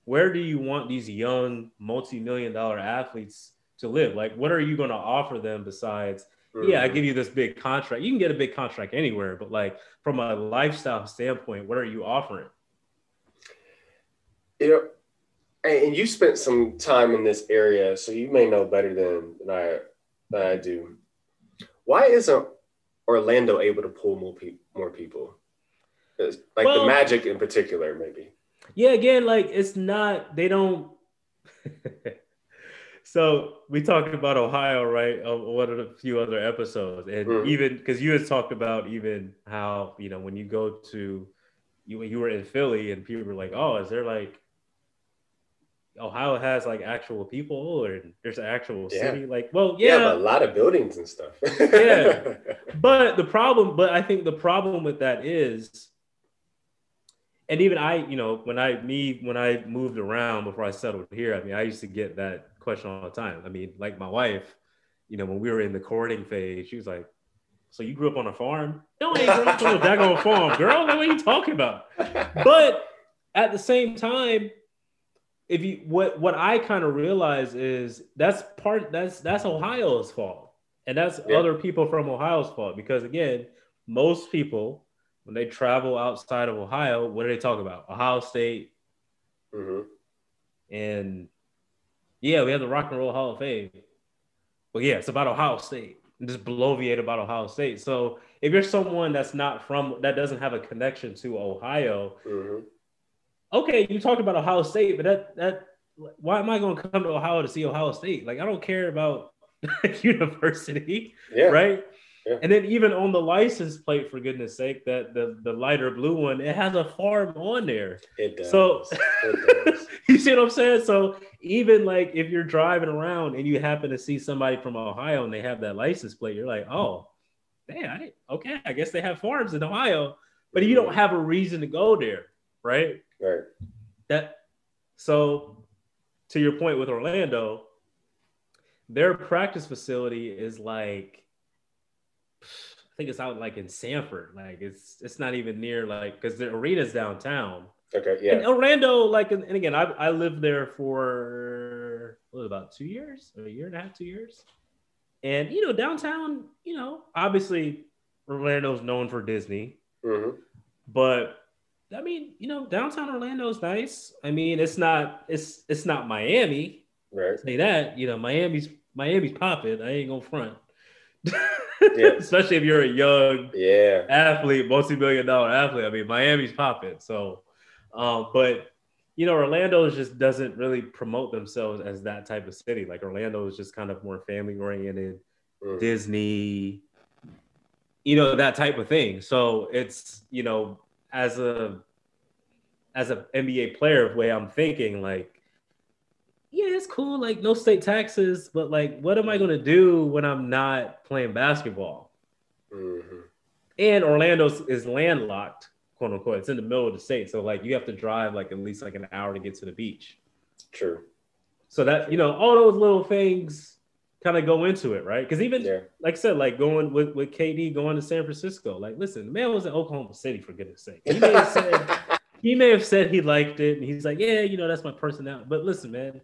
where do you want these young multi-million dollar athletes to live. Like, what are you going to offer them besides? Mm-hmm. Yeah, I give you this big contract. You can get a big contract anywhere, but like from a lifestyle standpoint, what are you offering? You know, and you spent some time in this area, so you may know better than, than I than I do. Why isn't Orlando able to pull more people? More people, like well, the Magic in particular, maybe. Yeah, again, like it's not. They don't. so we talked about Ohio, right? Of one of the few other episodes, and mm-hmm. even because you had talked about even how you know when you go to you when you were in Philly and people were like, "Oh, is there like Ohio has like actual people or there's an actual yeah. city. Like, well, yeah, yeah a lot of buildings and stuff. yeah, but the problem, but I think the problem with that is, and even I, you know, when I me when I moved around before I settled here, I mean, I used to get that question all the time. I mean, like my wife, you know, when we were in the courting phase, she was like, "So you grew up on a farm? No, I ain't grew up on a daggone farm, girl. What are you talking about?" But at the same time if you what what I kind of realize is that's part that's that's Ohio's fault. And that's yeah. other people from Ohio's fault because again, most people when they travel outside of Ohio, what do they talk about? Ohio State. Mm-hmm. And yeah, we have the Rock and Roll Hall of Fame. But yeah, it's about Ohio State. And just bloviate about Ohio State. So if you're someone that's not from that doesn't have a connection to Ohio, mm-hmm okay, you talked about Ohio State, but that that why am I going to come to Ohio to see Ohio State? Like I don't care about university, yeah. right? Yeah. And then even on the license plate, for goodness sake, that the the lighter blue one, it has a farm on there. It does. So it does. you see what I'm saying? So even like if you're driving around and you happen to see somebody from Ohio and they have that license plate, you're like, oh, damn, okay, I guess they have farms in Ohio, but you don't mm-hmm. have a reason to go there, right? Right. That so to your point with Orlando, their practice facility is like I think it's out like in Sanford. Like it's it's not even near like because the arena's downtown. Okay, yeah. And Orlando, like, and, again, I I lived there for what about two years, a year and a half, two years, and you know, downtown, you know, obviously Orlando's known for Disney, mm-hmm. but I mean, you know, downtown Orlando's nice. I mean, it's not it's it's not Miami. Right. Say that. You know, Miami's Miami's popping. I ain't gonna front. yeah. Especially if you're a young yeah athlete, multi-million dollar athlete. I mean, Miami's popping. So um, but you know, Orlando just doesn't really promote themselves as that type of city. Like Orlando is just kind of more family oriented, mm. Disney, you know, that type of thing. So it's, you know, as a as an NBA player, way I'm thinking, like, yeah, it's cool, like no state taxes, but like, what am I gonna do when I'm not playing basketball? Mm-hmm. And Orlando is landlocked, quote unquote. It's in the middle of the state, so like you have to drive like at least like an hour to get to the beach. True. So that you know, all those little things kind of go into it, right? Because even yeah. like I said, like going with, with KD going to San Francisco, like listen, the man was in Oklahoma City for goodness sake. He may have said he may have said he liked it, and he's like, yeah, you know, that's my personality. But listen, man,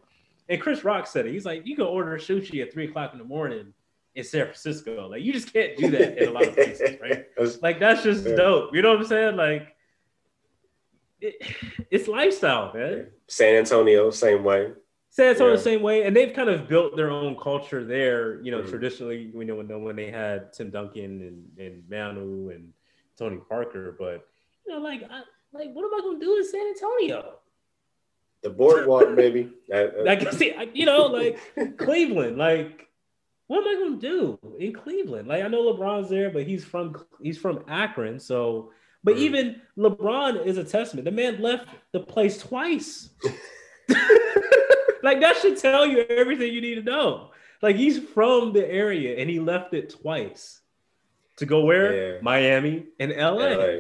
and Chris Rock said it. He's like, you can order sushi at three o'clock in the morning in San Francisco. Like you just can't do that in a lot of places, right? like that's just yeah. dope. You know what I'm saying? Like it, it's lifestyle, man. San Antonio, same way. San Antonio yeah. same way, and they've kind of built their own culture there. You know, mm-hmm. traditionally, we know when, when they had Tim Duncan and, and Manu and Tony Parker, but you know, like, I, like, what am I going to do in San Antonio? The boardwalk, maybe. like, see, you know, like Cleveland, like, what am I going to do in Cleveland? Like, I know LeBron's there, but he's from he's from Akron, so. But mm. even LeBron is a testament. The man left the place twice. like that should tell you everything you need to know. Like he's from the area and he left it twice to go where? Yeah. Miami and LA.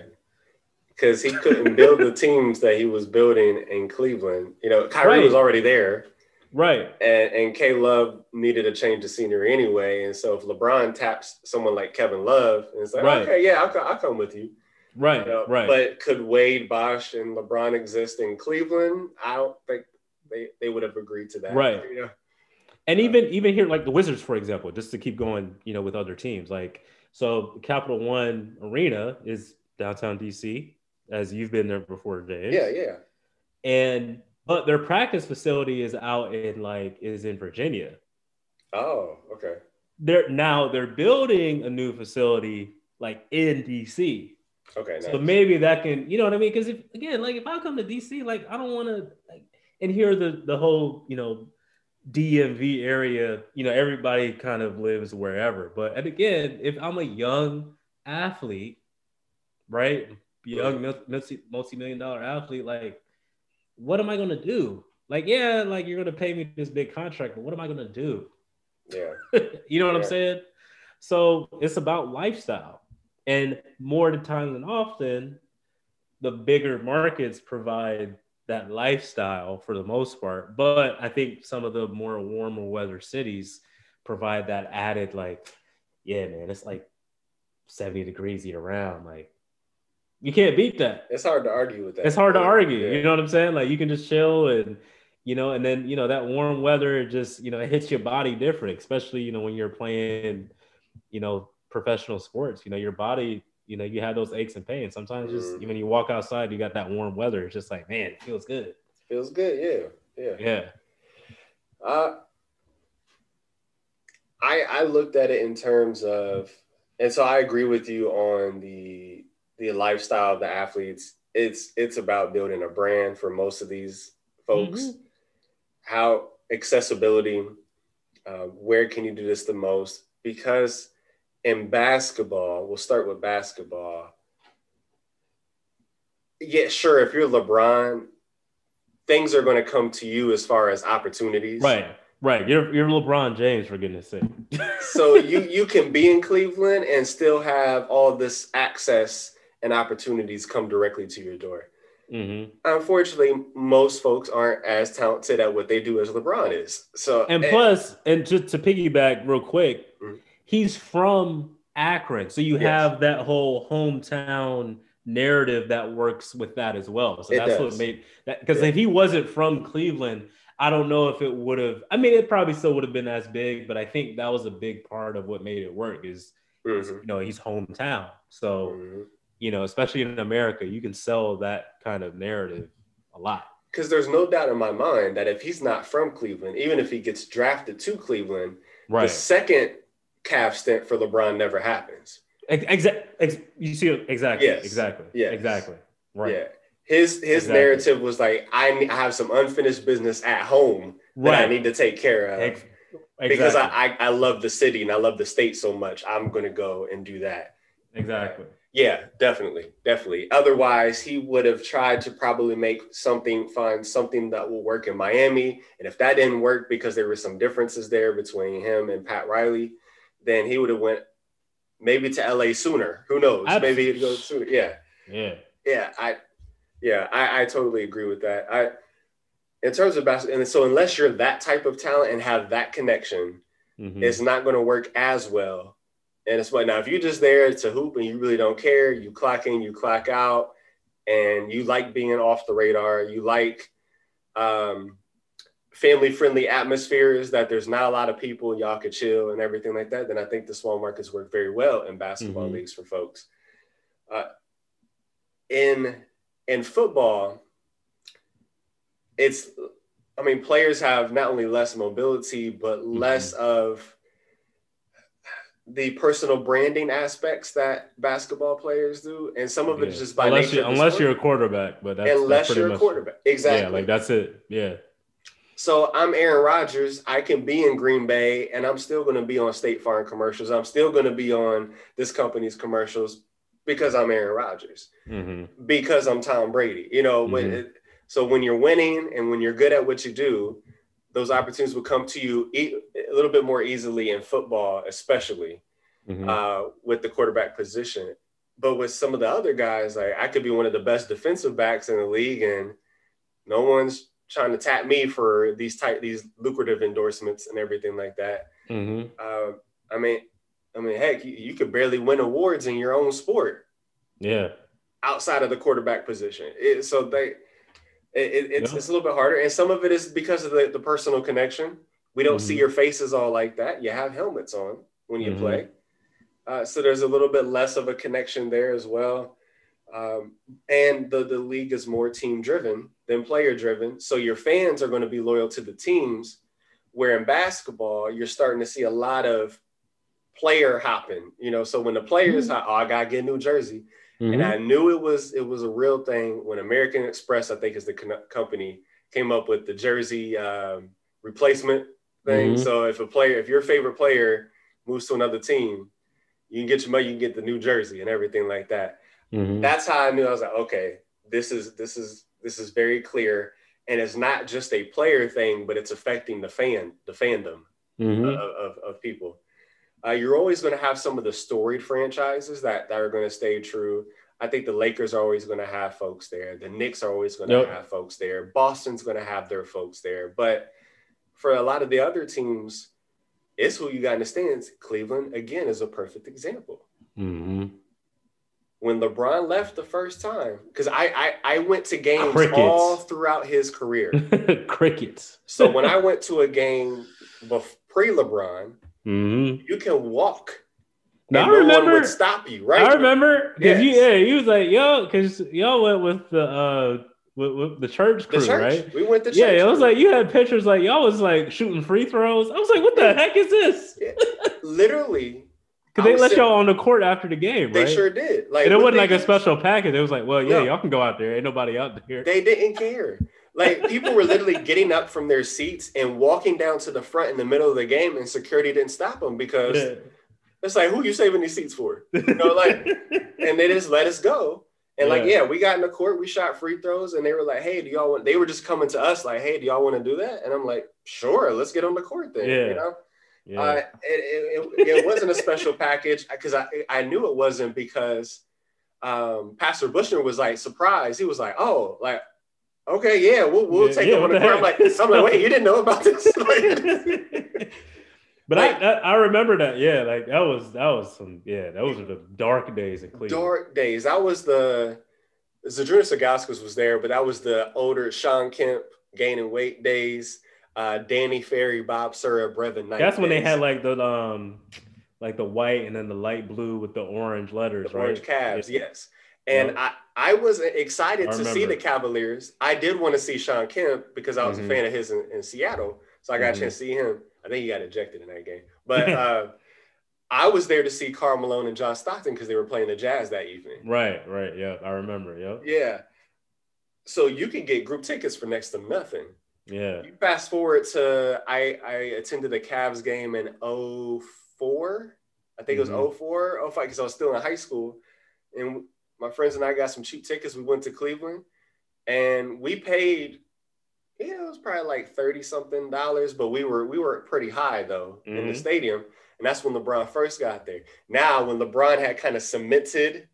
Because he couldn't build the teams that he was building in Cleveland. You know, Kyrie right. was already there. Right. And and K Love needed a change of scenery anyway. And so if LeBron taps someone like Kevin Love and it's like, right. okay, yeah, I'll, I'll come with you. Right, you know, right. But could Wade, Bosh, and LeBron exist in Cleveland? I don't think they they would have agreed to that. Right. You know? And even even here, like the Wizards, for example, just to keep going, you know, with other teams, like so, Capital One Arena is downtown DC, as you've been there before, James. Yeah, yeah. And but their practice facility is out in like is in Virginia. Oh, okay. They're now they're building a new facility like in DC. Okay. So maybe that can, you know what I mean? Because if again, like if I come to DC, like I don't want to like and hear the the whole, you know, DMV area, you know, everybody kind of lives wherever. But and again, if I'm a young athlete, right? Young multi multi million dollar athlete, like, what am I gonna do? Like, yeah, like you're gonna pay me this big contract, but what am I gonna do? Yeah. you know what Yeah. I'm saying? So it's about lifestyle. And more the times than often, the bigger markets provide that lifestyle for the most part. But I think some of the more warmer weather cities provide that added, like, yeah, man, it's like 70 degrees year round. Like, you can't beat that. It's hard to argue with that. It's hard to argue. Yeah. You know what I'm saying? Like you can just chill and you know, and then you know that warm weather just you know it hits your body different, especially you know when you're playing, you know, professional sports. You know, your body, you know, you have those aches and pains. Sometimes just Mhm. when you walk outside, you got that warm weather. It's just like, man, it feels good. Feels good. Yeah. Yeah. Yeah. Uh, I I looked at it in terms of, and so I agree with you on the the lifestyle of the athletes. It's it's about building a brand for most of these folks. Mhm. How accessibility, uh, where can you do this the most? Because in basketball, we'll start with basketball. Yeah, sure. If you're LeBron, things are going to come to you as far as opportunities. Right. Right. You're you're LeBron James for goodness sake. so you you can be in Cleveland and still have all this access and opportunities come directly to your door. hmm Unfortunately, most folks aren't as talented at what they do as LeBron is. So And eh, plus, and just to piggyback real quick, Mhm. he's from Akron, so you Yes. have that whole hometown narrative that works with that as well. So It that's does. what made that because Yeah. if he wasn't from Cleveland, I don't know if it would have. I mean, it probably still would have been as big, but I think that was a big part of what made it work. Is mhm, you know he's hometown, so mhm. You know especially in America, you can sell that kind of narrative a lot. because there's no doubt in my mind that if he's not from Cleveland, even if he gets drafted to Cleveland, right. the second Cav stint for LeBron never happens. Exactly. you see exactly. Yes. Exactly. Yes. Exactly. Right. Yeah. His his Exactly. narrative was like, I, I have some unfinished business at home that I need to take care of. Ex- because. I, I I love the city and I love the state so much. I'm gonna go and do that. exactly. Yeah, definitely, definitely. Otherwise, he would have tried to probably make something, find something that will work in Miami. And if that didn't work because there were some differences there between him and Pat Riley, then he would have went maybe to LA sooner. Who knows? Maybe he'd go sooner. Yeah, Yeah. yeah. I yeah, I, I totally agree with that. I in terms of basketball, and so unless you're that type of talent and have that connection, Mhm. it's not going to work as well. And it's what now if you're just there to hoop and you really don't care, you clock in, you clock out, and you like being off the radar, you like um, family friendly atmospheres that there's not a lot of people, y'all could chill and everything like that, then I think the small markets work very well in basketball Mhm. leagues for folks. Uh, in in football, it's I mean, players have not only less mobility, but Mm-hmm. less of the personal branding aspects that basketball players do, and some of it is Yeah. just by unless nature. you unless you're a quarterback, but that's unless that's you're a quarterback, exactly. Yeah, like that's it. Yeah. So I'm Aaron Rodgers. I can be in Green Bay, and I'm still going to be on State Farm commercials. I'm still going to be on this company's commercials because I'm Aaron Rodgers. hmm because I'm Tom Brady. You know, when Mhm. it, so when you're winning and when you're good at what you do, those opportunities will come to you e- a little bit more easily in football, especially hmm uh, with the quarterback position. But with some of the other guys, like I could be one of the best defensive backs in the league, and no one's trying to tap me for these type these lucrative endorsements and everything like that. hmm Uh, I mean, I mean, heck, you, you could barely win awards in your own sport Yeah. outside of the quarterback position. It, so they, it, it- it's, Yeah. it's a little bit harder, and some of it is because of the, the personal connection. We don't mm-hmm. see your faces all like that. You have helmets on when you mm-hmm. play. Uh, so there's a little bit less of a connection there as well. Um, and the, the league is more team driven than player driven. So your fans are going to be loyal to the teams. Where in basketball, you're starting to see a lot of player hopping. You know, so when the players, mm-hmm. oh, I gotta get a new jersey, mm-hmm. and I knew it was it was a real thing when American Express, I think is the company, came up with the jersey um, replacement thing. Mm-hmm. So if a player, if your favorite player moves to another team, you can get your money, you can get the new jersey and everything like that. Mm-hmm. That's how I knew I was like, okay, this is this is this is very clear, and it's not just a player thing, but it's affecting the fan, the fandom mm-hmm. of, of, of, people. Uh, you're always going to have some of the storied franchises that, that are going to stay true. I think the Lakers are always going to have folks there. The Knicks are always going to yep. have folks there. Boston's going to have their folks there. But for a lot of the other teams, it's who you got in the stands. Cleveland, again, is a perfect example. Mm-hmm when LeBron left the first time, because I, I, I went to games Crickets. all throughout his career. Crickets. so when I went to a game pre LeBron, mm-hmm. you can walk. No, I remember, one would stop you, right? I remember because yes. yeah, he was like, yo, because y'all went with the uh with, with the church crew, the church. right? We went to yeah. It was crew. like you had pictures like y'all was like shooting free throws. I was like, what the heck is this? Yeah. Literally, because they let y'all on the court after the game, right? They sure did. Like, and it wasn't like a special package. It was like, well, yeah, no. y'all can go out there. Ain't nobody out there. They didn't care. Like people were literally getting up from their seats and walking down to the front in the middle of the game, and security didn't stop them because yeah. it's like, who you saving these seats for? You know, like, and they just let us go. And yeah. like, yeah, we got in the court, we shot free throws, and they were like, hey, do y'all want? They were just coming to us like, hey, do y'all want to do that? And I'm like, sure, let's get on the court then. Yeah. You know. Yeah. Uh, it, it, it, wasn't a special package because I, I knew it wasn't because um, Pastor Bushner was like surprised. He was like, oh, like, okay, yeah, we'll, we'll yeah, take yeah, it on the. I'm like, I'm like, wait, you didn't know about this? but like, I, I remember that. Yeah, like that was that was some yeah, those were the dark days in Cleveland. Dark days. That was the Zydrunas Ilgauskas was there, but that was the older Shawn Kemp gaining weight days uh, Danny Ferry, Bob Sura, Brevin Knight. That's when they had like the um, like the white and then the light blue with the orange letters, the right? Orange Cavs, yes. And yep. I, I was excited I to see the Cavaliers. I did want to see Shawn Kemp because I was mm-hmm. a fan of his in, in, Seattle, so I got mm-hmm. a chance to see him. I think he got ejected in that game, but uh, I was there to see Karl Malone and John Stockton because they were playing the Jazz that evening. Right, right, yeah, I remember. Yeah, yeah. So you can get group tickets for next to nothing. Yeah. You fast forward to I I attended a Cavs game in 04. I think mm-hmm. it was mm-hmm. 04, 05, because I was still in high school. And my friends and I got some cheap tickets. We went to Cleveland and we paid, yeah, it was probably like 30 something dollars, but we were we were pretty high though mm-hmm. in the mm-hmm. stadium. And that's when LeBron first got there. Now, when LeBron had kind of cemented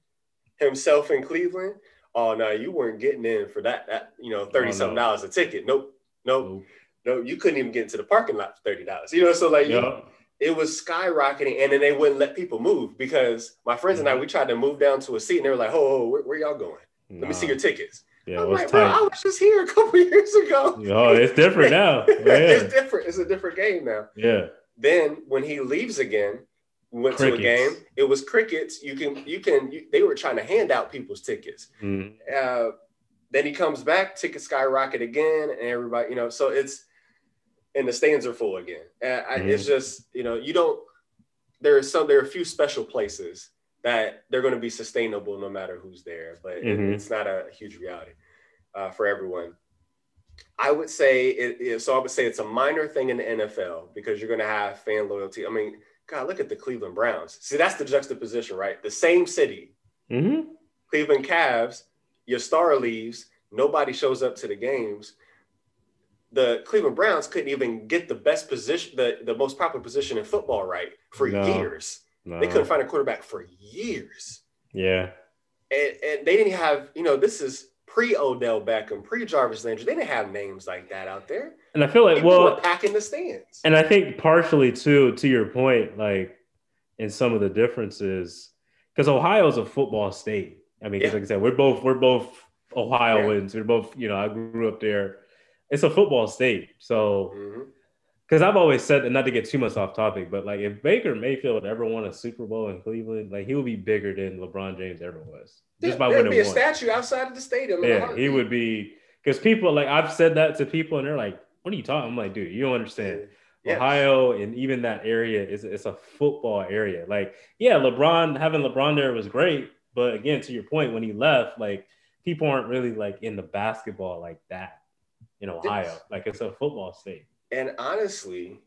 himself in Cleveland, oh no, you weren't getting in for that, that you know, 30 something dollars a ticket. Nope. nope, no, you couldn't even get into the parking lot for thirty dollars. You know, so like yeah. you, it was skyrocketing, and then they wouldn't let people move because my friends mm-hmm. and I mm-hmm. we tried to move down to a seat, and they were like, "Oh, oh where, where, y'all going? Let nah. me see your tickets." Yeah, I'm like, bro, I was just here a couple years ago. Oh, it's different now. Yeah. it's different. It's a different game now. Yeah. Then when he leaves again, we went crickets. to a game. It was crickets. You can, you can. You, they were trying to hand out people's tickets. Mm-hmm. Uh, then he comes back, tickets skyrocket again, and everybody, you know, so it's and the stands are full again. And I, mm-hmm. It's just, you know, you don't. There are some. There are a few special places that they're going to be sustainable no matter who's there, but mm-hmm. it, it's not a huge reality uh, for everyone. I would say it, so. I would say it's a minor thing in the NFL because you're going to have fan loyalty. I mean, God, look at the Cleveland Browns. See, that's the juxtaposition, right? The same city, mm-hmm. Cleveland Cavs your star leaves, nobody shows up to the games. The Cleveland Browns couldn't even get the best position, the, the most popular position in football right for no, years. No. They couldn't find a quarterback for years. Yeah. And, and they didn't have, you know, this is pre Odell Beckham, pre Jarvis Landry. They didn't have names like that out there. And I feel like, People well, packing the stands. And I think partially too, to your point, like in some of the differences, because Ohio is a football state. I mean, yeah. like I said, we're both we're both Ohioans. Yeah. We're both, you know, I grew up there. It's a football state, so mm-hmm. because I've always said, not to get too much off topic, but like if Baker Mayfield ever won a Super Bowl in Cleveland, like he would be bigger than LeBron James ever was. Just by winning be a one. statue outside of the stadium. Yeah, he would be because people like I've said that to people and they're like, "What are you talking?" I'm like, "Dude, you don't understand." Yeah. Ohio and even that area is it's a football area. Like, yeah, LeBron having LeBron there was great, but again, to your point, when he left, like people aren't really like in the basketball like that in Ohio. Like it's a football state. And honestly,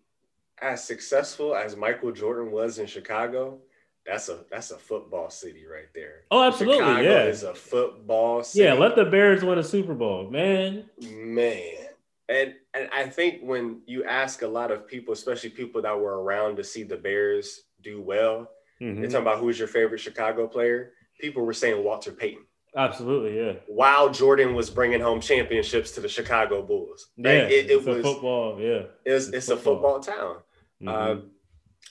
as successful as Michael Jordan was in Chicago, that's a that's a football city right there. Oh, absolutely, Chicago yeah. Is a football city. Yeah, let the Bears win a Super Bowl, man. Man, and and I think when you ask a lot of people, especially people that were around to see the Bears do well, mm-hmm. they're talking about who's your favorite Chicago player. People were saying Walter Payton. Absolutely, yeah. While Jordan was bringing home championships to the Chicago Bulls, yeah, it, it was football. Yeah, it's, it's, it's football. a football town. Mm-hmm. Uh,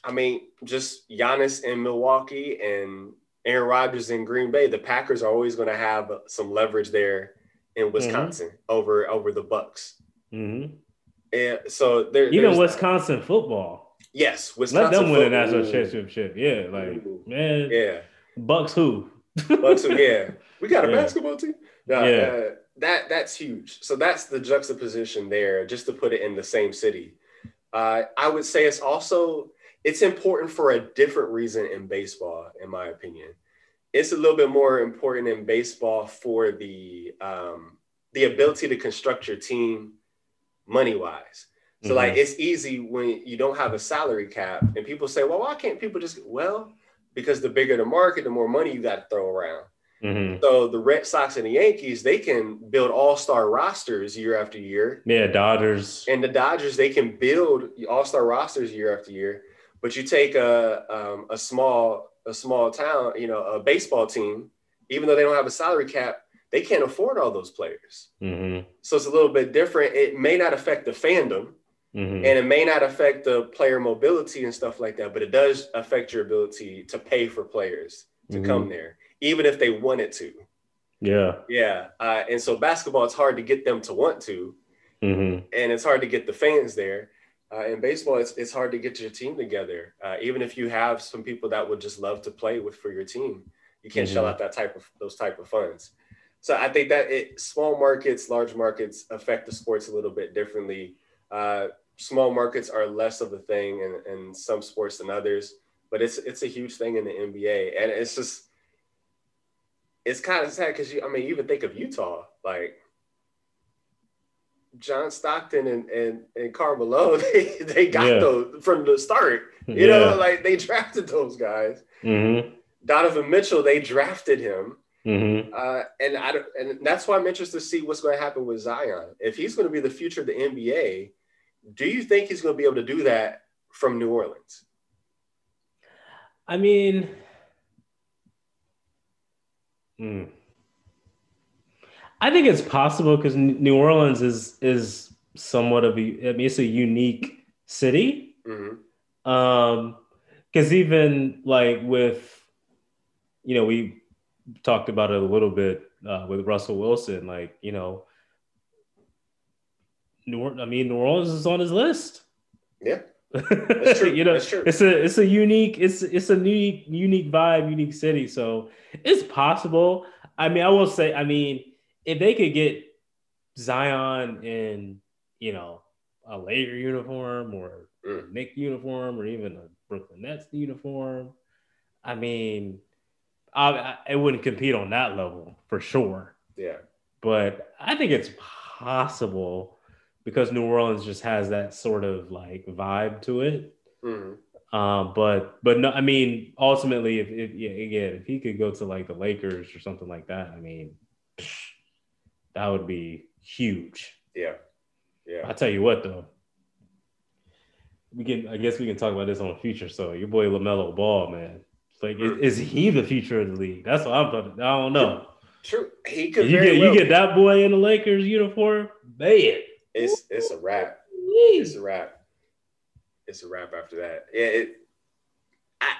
I mean, just Giannis in Milwaukee and Aaron Rodgers in Green Bay. The Packers are always going to have some leverage there in mm-hmm. Wisconsin mm-hmm. over over the Bucks. Mm-hmm. And so there, even Wisconsin football. Yes, Wisconsin. Let them win a national championship. Yeah, like man. Yeah, Bucks who? Bucks who? Yeah, we got a yeah. basketball team. No, yeah, uh, that that's huge. So that's the juxtaposition there. Just to put it in the same city, uh, I would say it's also it's important for a different reason in baseball, in my opinion. It's a little bit more important in baseball for the um, the ability to construct your team money wise. So mm-hmm. like it's easy when you don't have a salary cap, and people say, "Well, why can't people just?" Well, because the bigger the market, the more money you got to throw around. Mm-hmm. So the Red Sox and the Yankees, they can build all-star rosters year after year. Yeah, Dodgers. And the Dodgers, they can build all-star rosters year after year. But you take a um, a small a small town, you know, a baseball team, even though they don't have a salary cap, they can't afford all those players. Mm-hmm. So it's a little bit different. It may not affect the fandom, mm-hmm. and it may not affect the player mobility and stuff like that, but it does affect your ability to pay for players to mm-hmm. come there, even if they wanted to. Yeah. Yeah. Uh, and so basketball, it's hard to get them to want to, mm-hmm. and it's hard to get the fans there. Uh, in baseball, it's, it's hard to get your team together. Uh, even if you have some people that would just love to play with for your team, you can't shell mm-hmm. out that type of those type of funds. So I think that it small markets, large markets affect the sports a little bit differently. Uh, small markets are less of a thing in, in some sports than others, but it's it's a huge thing in the NBA, and it's just it's kind of sad because you I mean you even think of Utah like John Stockton and and, and Karl Malone they they got yeah. those from the start you yeah. know like they drafted those guys. Mm-hmm. Donovan Mitchell they drafted him Mm-hmm. Uh, and I and that's why I'm interested to see what's going to happen with Zion. If he's going to be the future of the NBA, do you think he's going to be able to do that from New Orleans? I mean, hmm. I think it's possible because New Orleans is is somewhat of a I mean it's a unique city. Mm-hmm. Um, because even like with you know we talked about it a little bit uh, with Russell Wilson. Like, you know, New I mean, New Orleans is on his list. Yeah. That's true. you know, That's true. it's a it's a unique it's it's a unique unique vibe, unique city. So it's possible. I mean, I will say, I mean, if they could get Zion in, you know, a Laker uniform or mm. Knick uniform or even a Brooklyn Nets uniform, I mean, I, it wouldn't compete on that level for sure. Yeah. But I think it's possible because New Orleans just has that sort of like vibe to it. Mm-hmm. Um, but but no, I mean, ultimately, if, if yeah, again, if he could go to like the Lakers or something like that, I mean, that would be huge. Yeah, yeah. I tell you what, though, we can. I guess we can talk about this on the future. So your boy LaMelo Ball, man, like, is, is, he the future of the league? That's what I'm talking. I don't know. True, he could. You get well you get that boy in the Lakers uniform, man. It's it's a wrap. It's a wrap. It's a wrap after that. Yeah, it, I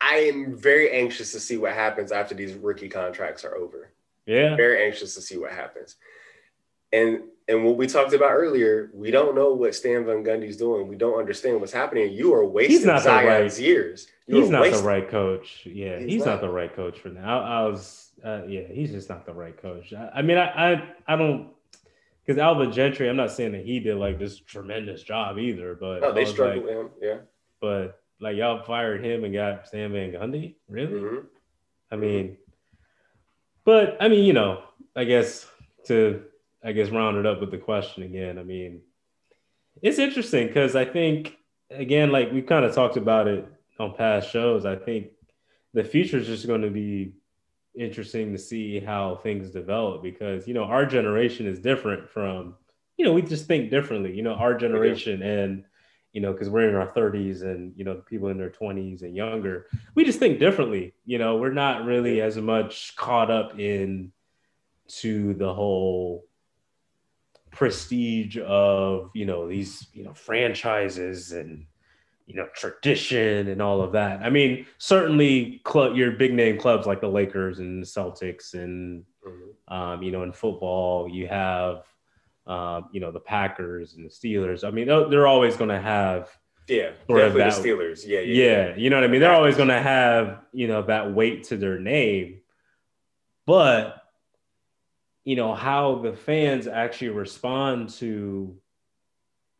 I am very anxious to see what happens after these rookie contracts are over. Yeah, very anxious to see what happens. And and what we talked about earlier, we don't know what Stan Van Gundy's doing. We don't understand what's happening. You are wasting he's not Zion's right, years. You he's not wasting. the right coach. Yeah, he's, he's not. not. the right coach for now. I, I was, uh, yeah, he's just not the right coach. I, I mean, I, I, I don't because Alvin Gentry. I'm not saying that he did like this tremendous job either, but no, they struggled like, with him. Yeah, but like y'all fired him and got Stan Van Gundy. Really? Mm-hmm. I mean, but I mean, you know, I guess to I guess round it up with the question again. I mean, it's interesting because I think again, like we kind of talked about it on past shows. I think the future is just going to be interesting to see how things develop because you know our generation is different from you know we just think differently. You know, our oh, generation and you know, because we're in our 30s and, you know, the people in their 20s and younger, we just think differently. You know, we're not really as much caught up in to the whole prestige of you know these you know franchises and you know tradition and all of that. I mean, certainly club your big name clubs like the Lakers and the Celtics and mm-hmm. um, you know in football you have um, you know the Packers and the Steelers. I mean, they're always going to have yeah, definitely that, the Steelers. Yeah, yeah, yeah, You know what I mean? They're always going to have you know that weight to their name, but you know how the fans actually respond to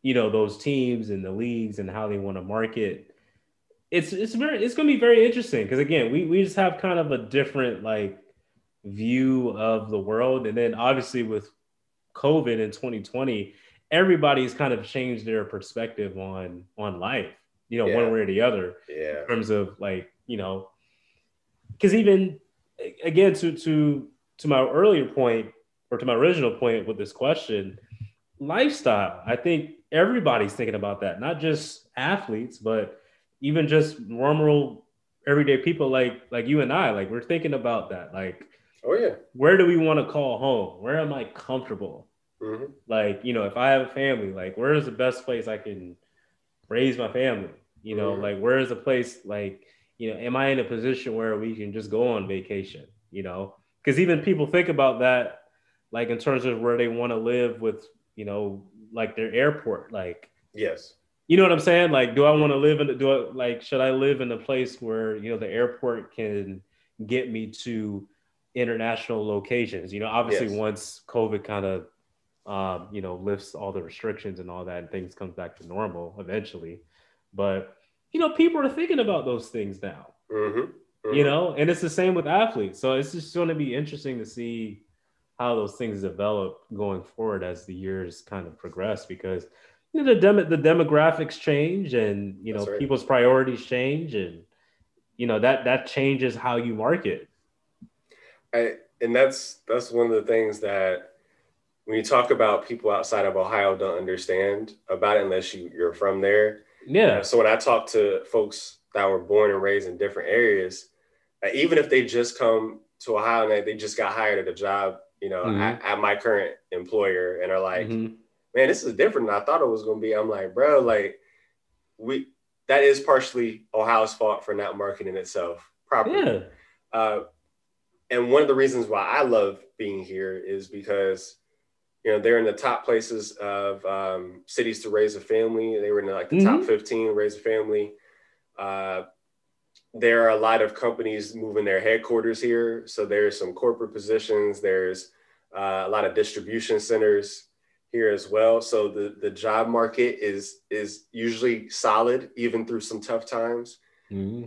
you know those teams and the leagues and how they want to market it's it's very it's going to be very interesting because again we we just have kind of a different like view of the world and then obviously with covid in 2020 everybody's kind of changed their perspective on on life you know yeah. one way or the other yeah in terms of like you know because even again to to to my earlier point or to my original point with this question, lifestyle. I think everybody's thinking about that, not just athletes, but even just normal everyday people like like you and I. Like we're thinking about that. Like, oh yeah, where do we want to call home? Where am I comfortable? Mm-hmm. Like, you know, if I have a family, like where is the best place I can raise my family? You know, mm-hmm. like where is the place like, you know, am I in a position where we can just go on vacation? You know, because even people think about that, like in terms of where they want to live with, you know, like their airport. Like, yes, you know what I'm saying? Like, do I want to live in? Do I like? Should I live in a place where you know the airport can get me to international locations? You know, obviously yes. once COVID kind of um, you know, lifts all the restrictions and all that, and things comes back to normal eventually. But you know, people are thinking about those things now. Mm-hmm. Mm-hmm. You know, and it's the same with athletes. So it's just going to be interesting to see how those things develop going forward as the years kind of progress because you know the dem- the demographics change and you know right. people's priorities change and you know that that changes how you market. I, and that's that's one of the things that when you talk about people outside of Ohio don't understand about it unless you, you're from there. Yeah. so when I talk to folks that were born and raised in different areas, uh, even if they just come to Ohio and they just got hired at a job, you know, mm-hmm. at, at, my current employer and are like, mm-hmm. man, this is different than I thought it was going to be. I'm like, bro, like we, that is partially Ohio's fault for not marketing itself properly. Yeah. Uh, and one of the reasons why I love being here is because, you know, they're in the top places of um, cities to raise a family. They were in like the mm-hmm. top 15 raise a family. Uh, there are a lot of companies moving their headquarters here. So there's some corporate positions. There's uh, a lot of distribution centers here as well. So the, the job market is is usually solid even through some tough times. Mm-hmm.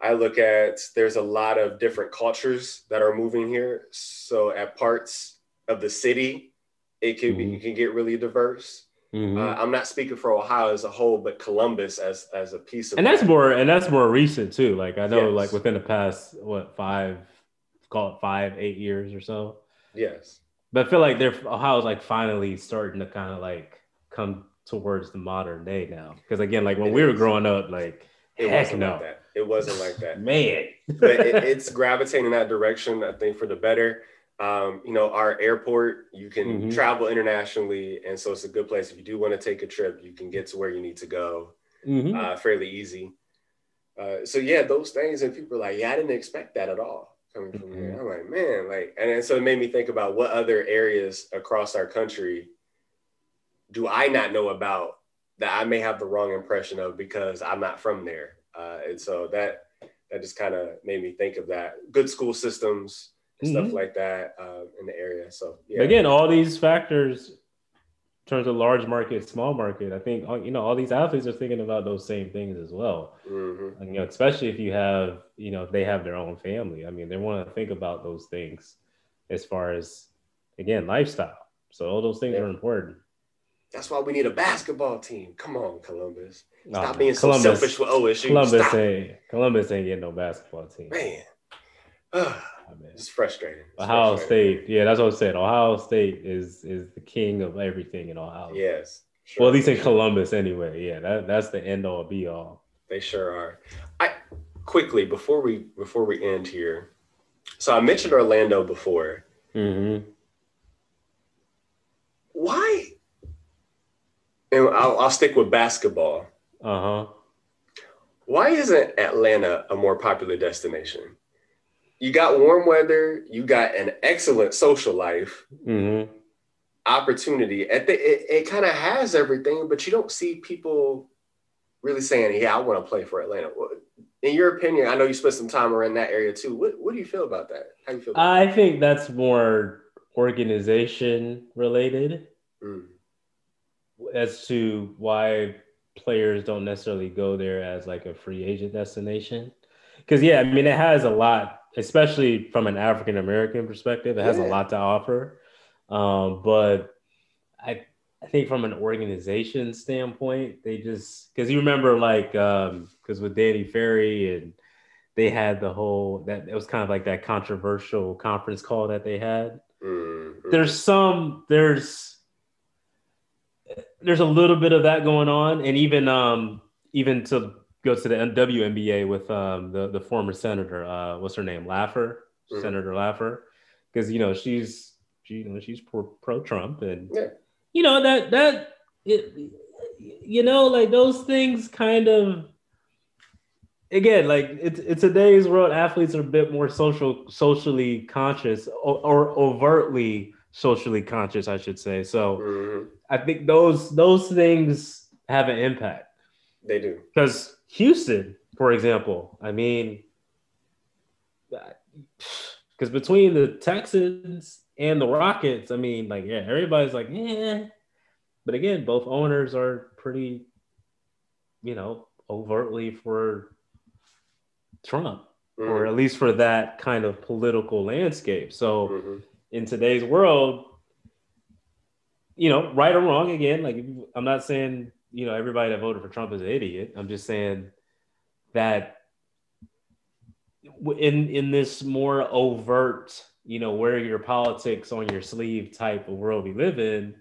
I look at there's a lot of different cultures that are moving here. So at parts of the city, it can mm-hmm. be it can get really diverse. Mm-hmm. Uh, I'm not speaking for Ohio as a whole, but Columbus as as a piece of and that's that. more and that's more recent too. Like I know, yes. like within the past what five, call it five, eight years or so. Yes, but I feel like they're Ohio's like finally starting to kind of like come towards the modern day now. Because again, like when it we is. were growing up, like it wasn't no. like that. It wasn't like that, man. but it, it's gravitating that direction. I think for the better um, you know, our airport, you can mm-hmm. travel internationally. And so it's a good place. If you do want to take a trip, you can get to where you need to go mm-hmm. uh, fairly easy. Uh, so yeah, those things. And people are like, yeah, I didn't expect that at all coming from mm-hmm. here. I'm like, man, like, and, and so it made me think about what other areas across our country do I not know about that I may have the wrong impression of because I'm not from there. Uh, and so that that just kind of made me think of that. Good school systems and mm-hmm. stuff like that uh, in the area. So yeah. Again, all these factors in terms of large market, small market, I think you know all these athletes are thinking about those same things as well. Mm-hmm. And, you know, especially if you have you know if they have their own family. I mean, they want to think about those things as far as again lifestyle. So all those things yeah. are important. That's why we need a basketball team. Come on, Columbus. Stop being so Columbus, selfish with OSU. Columbus Stop. ain't Columbus ain't getting no basketball team. Man. It's frustrating. It's Ohio frustrating. State, yeah, that's what I said. Ohio State is is the king of everything in Ohio. Yes. Sure. Well, at least in Columbus, anyway. Yeah, that, that's the end all be all. They sure are. I quickly before we before we end here. So I mentioned Orlando before. Mm-hmm. Why and I'll, I'll stick with basketball. Uh huh. Why isn't Atlanta a more popular destination? You got warm weather. You got an excellent social life. Mm-hmm. Opportunity. At the, it, it kind of has everything, but you don't see people really saying, "Yeah, I want to play for Atlanta." In your opinion, I know you spent some time around that area too. What, what do you feel about that? How do you feel? I that? think that's more organization related. Mm as to why players don't necessarily go there as like a free agent destination. Because yeah, I mean it has a lot, especially from an African American perspective, it has yeah. a lot to offer. Um, but I I think from an organization standpoint, they just because you remember like because um, with Danny Ferry and they had the whole that it was kind of like that controversial conference call that they had. Mm-hmm. There's some there's there's a little bit of that going on, and even um even to go to the WNBA with um the the former senator, uh, what's her name, Loeffler, mm-hmm. Senator Loeffler, because you know she's she, you know she's pro, pro Trump, and yeah. you know that that it, you know like those things kind of again like it's it's today's world athletes are a bit more social socially conscious or, or overtly socially conscious, I should say. So mm-hmm. I think those those things have an impact. They do. Because Houston, for example, I mean, because between the Texans and the Rockets, I mean, like, yeah, everybody's like, yeah. But again, both owners are pretty, you know, overtly for Trump, mm-hmm. or at least for that kind of political landscape. So mm-hmm in today's world, you know, right or wrong, again, like I'm not saying, you know, everybody that voted for Trump is an idiot. I'm just saying that in in this more overt, you know, wear your politics on your sleeve type of world we live in,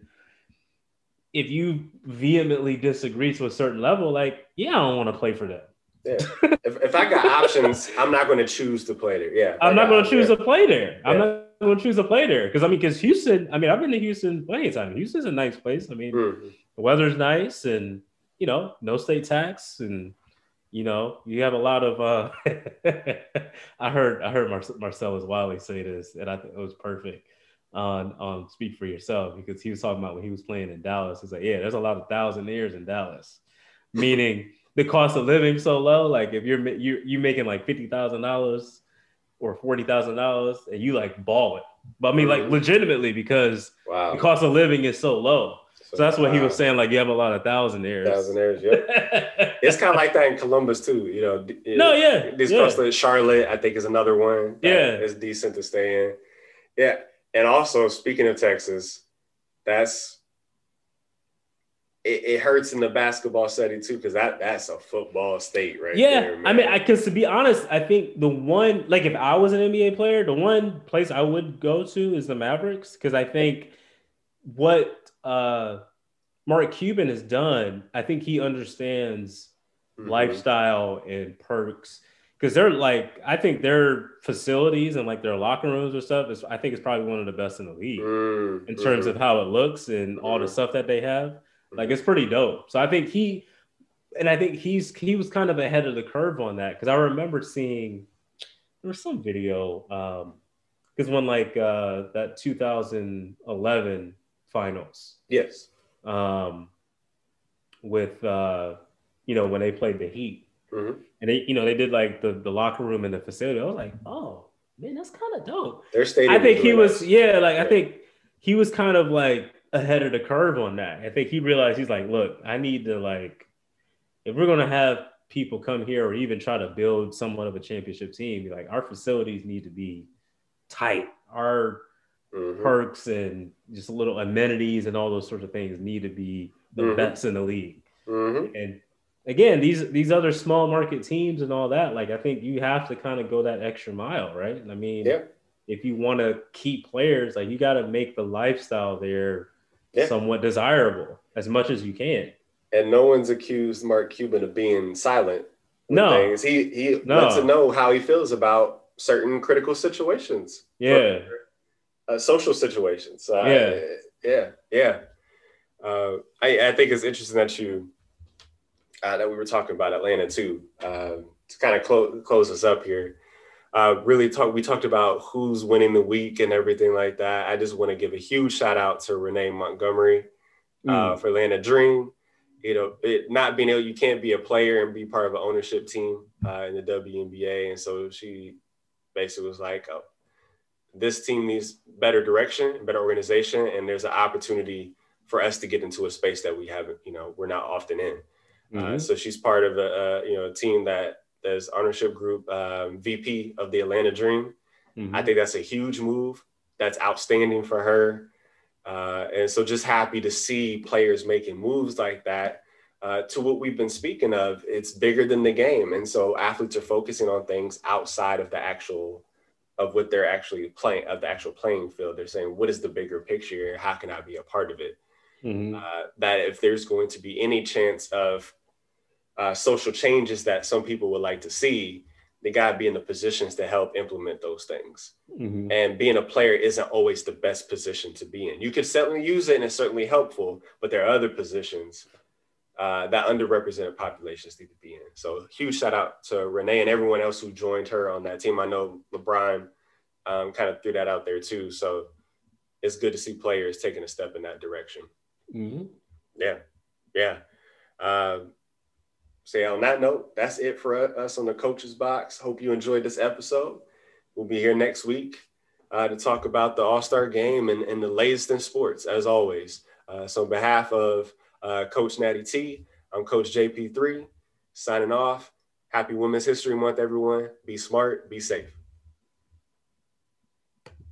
if you vehemently disagree to a certain level, like, yeah, I don't want to play for them. Yeah. if, if I got options, I'm not going to choose to play there. Yeah. I'm not going to choose to play there. I'm not going to choose to play there because I mean, because Houston. I mean, I've been to Houston plenty of times. Houston's a nice place. I mean, mm-hmm. The weather's nice, and you know, no state tax, and you know, you have a lot of. uh I heard I heard Mar- Marcellus Wiley say this, and I think it was perfect on on Speak for Yourself because he was talking about when he was playing in Dallas. He's like, yeah, there's a lot of thousandaires in Dallas, meaning the cost of living so low. Like if you're you you making like fifty thousand dollars or forty thousand dollars and you like ball it. But I mean, like mm-hmm. legitimately because wow. the cost of living is so low. So, so that's what wow. he was saying. Like you have a lot of thousandaires. Thousandaires, yeah. it's kind of like that in Columbus too. You know. no, yeah. This yeah. Charlotte, I think, is another one. Yeah, it's decent to stay in. Yeah, and also speaking of Texas, that's it, it, hurts in the basketball setting too because that that's a football state right yeah there, i mean I because to be honest i think the one like if i was an nba player the one place i would go to is the mavericks because i think what uh mark cuban has done i think he understands mm-hmm. lifestyle and perks because they're like i think their facilities and like their locker rooms or stuff is i think it's probably one of the best in the league mm-hmm. in terms of how it looks and all the mm-hmm. stuff that they have like it's pretty dope. So I think he, and I think he's he was kind of ahead of the curve on that because I remember seeing there was some video um because when like uh that 2011 finals. Yes. um, with uh, you know when they played the Heat, Mhm. and they you know they did like the the locker room and the facility. I was like, oh man, that's kind of dope. Their stadium. I think he was nice. yeah, like I think he was kind of like ahead of the curve on that. I think he realized he's like, look, I need to like if we're gonna have people come here or even try to build somewhat of a championship team, like our facilities need to be tight. Our Mhm. perks and just little amenities and all those sorts of things need to be the Mhm. best in the league. Mhm. And again, these these other small market teams and all that, like I think you have to kind of go that extra mile, right? I mean, Yeah. if you want to keep players, like you got to make the lifestyle there Yeah. somewhat desirable as much as you can. And no one's accused Mark Cuban of being silent. No. things. He he No. lets it know how he feels about certain critical situations. Yeah. Uh, social situations. Uh, Yeah. yeah, yeah. Uh, I, I think it's interesting that you uh, that we were talking about Atlanta too. Uh, to kind of close close us up here, uh, really talk. We talked about who's winning the week and everything like that. I just want to give a huge shout out to Renee Montgomery uh, Mm. for Atlanta Dream. You know, it not being able, you can't be a player and be part of an ownership team uh, in the WNBA, and so she basically was like, oh, "This team needs better direction, better organization, and there's an opportunity for us to get into a space that we haven't, you know, we're not often in." Uh, Mhm. so she's part of a, uh, you know a team that there's ownership group um, VP of the Atlanta Dream. Mhm. I think that's a huge move. That's outstanding for her. Uh, and so just happy to see players making moves like that. Uh, to what we've been speaking of, it's bigger than the game. And so athletes are focusing on things outside of the actual of what they're actually playing of the actual playing field. They're saying, what is the bigger picture? How can I be a part of it? Mhm. uh, that if there's going to be any chance of uh, social changes that some people would like to see, they got to be in the positions to help implement those things. Mhm. And being a player isn't always the best position to be in. You could certainly use it and it's certainly helpful, but there are other positions uh, that underrepresented populations need to be in. So huge shout out to Renee and everyone else who joined her on that team. I know LeBron um, kind of threw that out there too. So it's good to see players taking a step in that direction. Mhm. Yeah, yeah. Um, so yeah, on that note, that's it for us on the Coaches Box. Hope you enjoyed this episode. We'll be here next week uh, to talk about the All Star Game and, and the latest in sports, as always. Uh, so on behalf of uh, Coach Natty T, I'm Coach JP3 signing off. Happy Women's History Month, everyone. Be smart, be safe.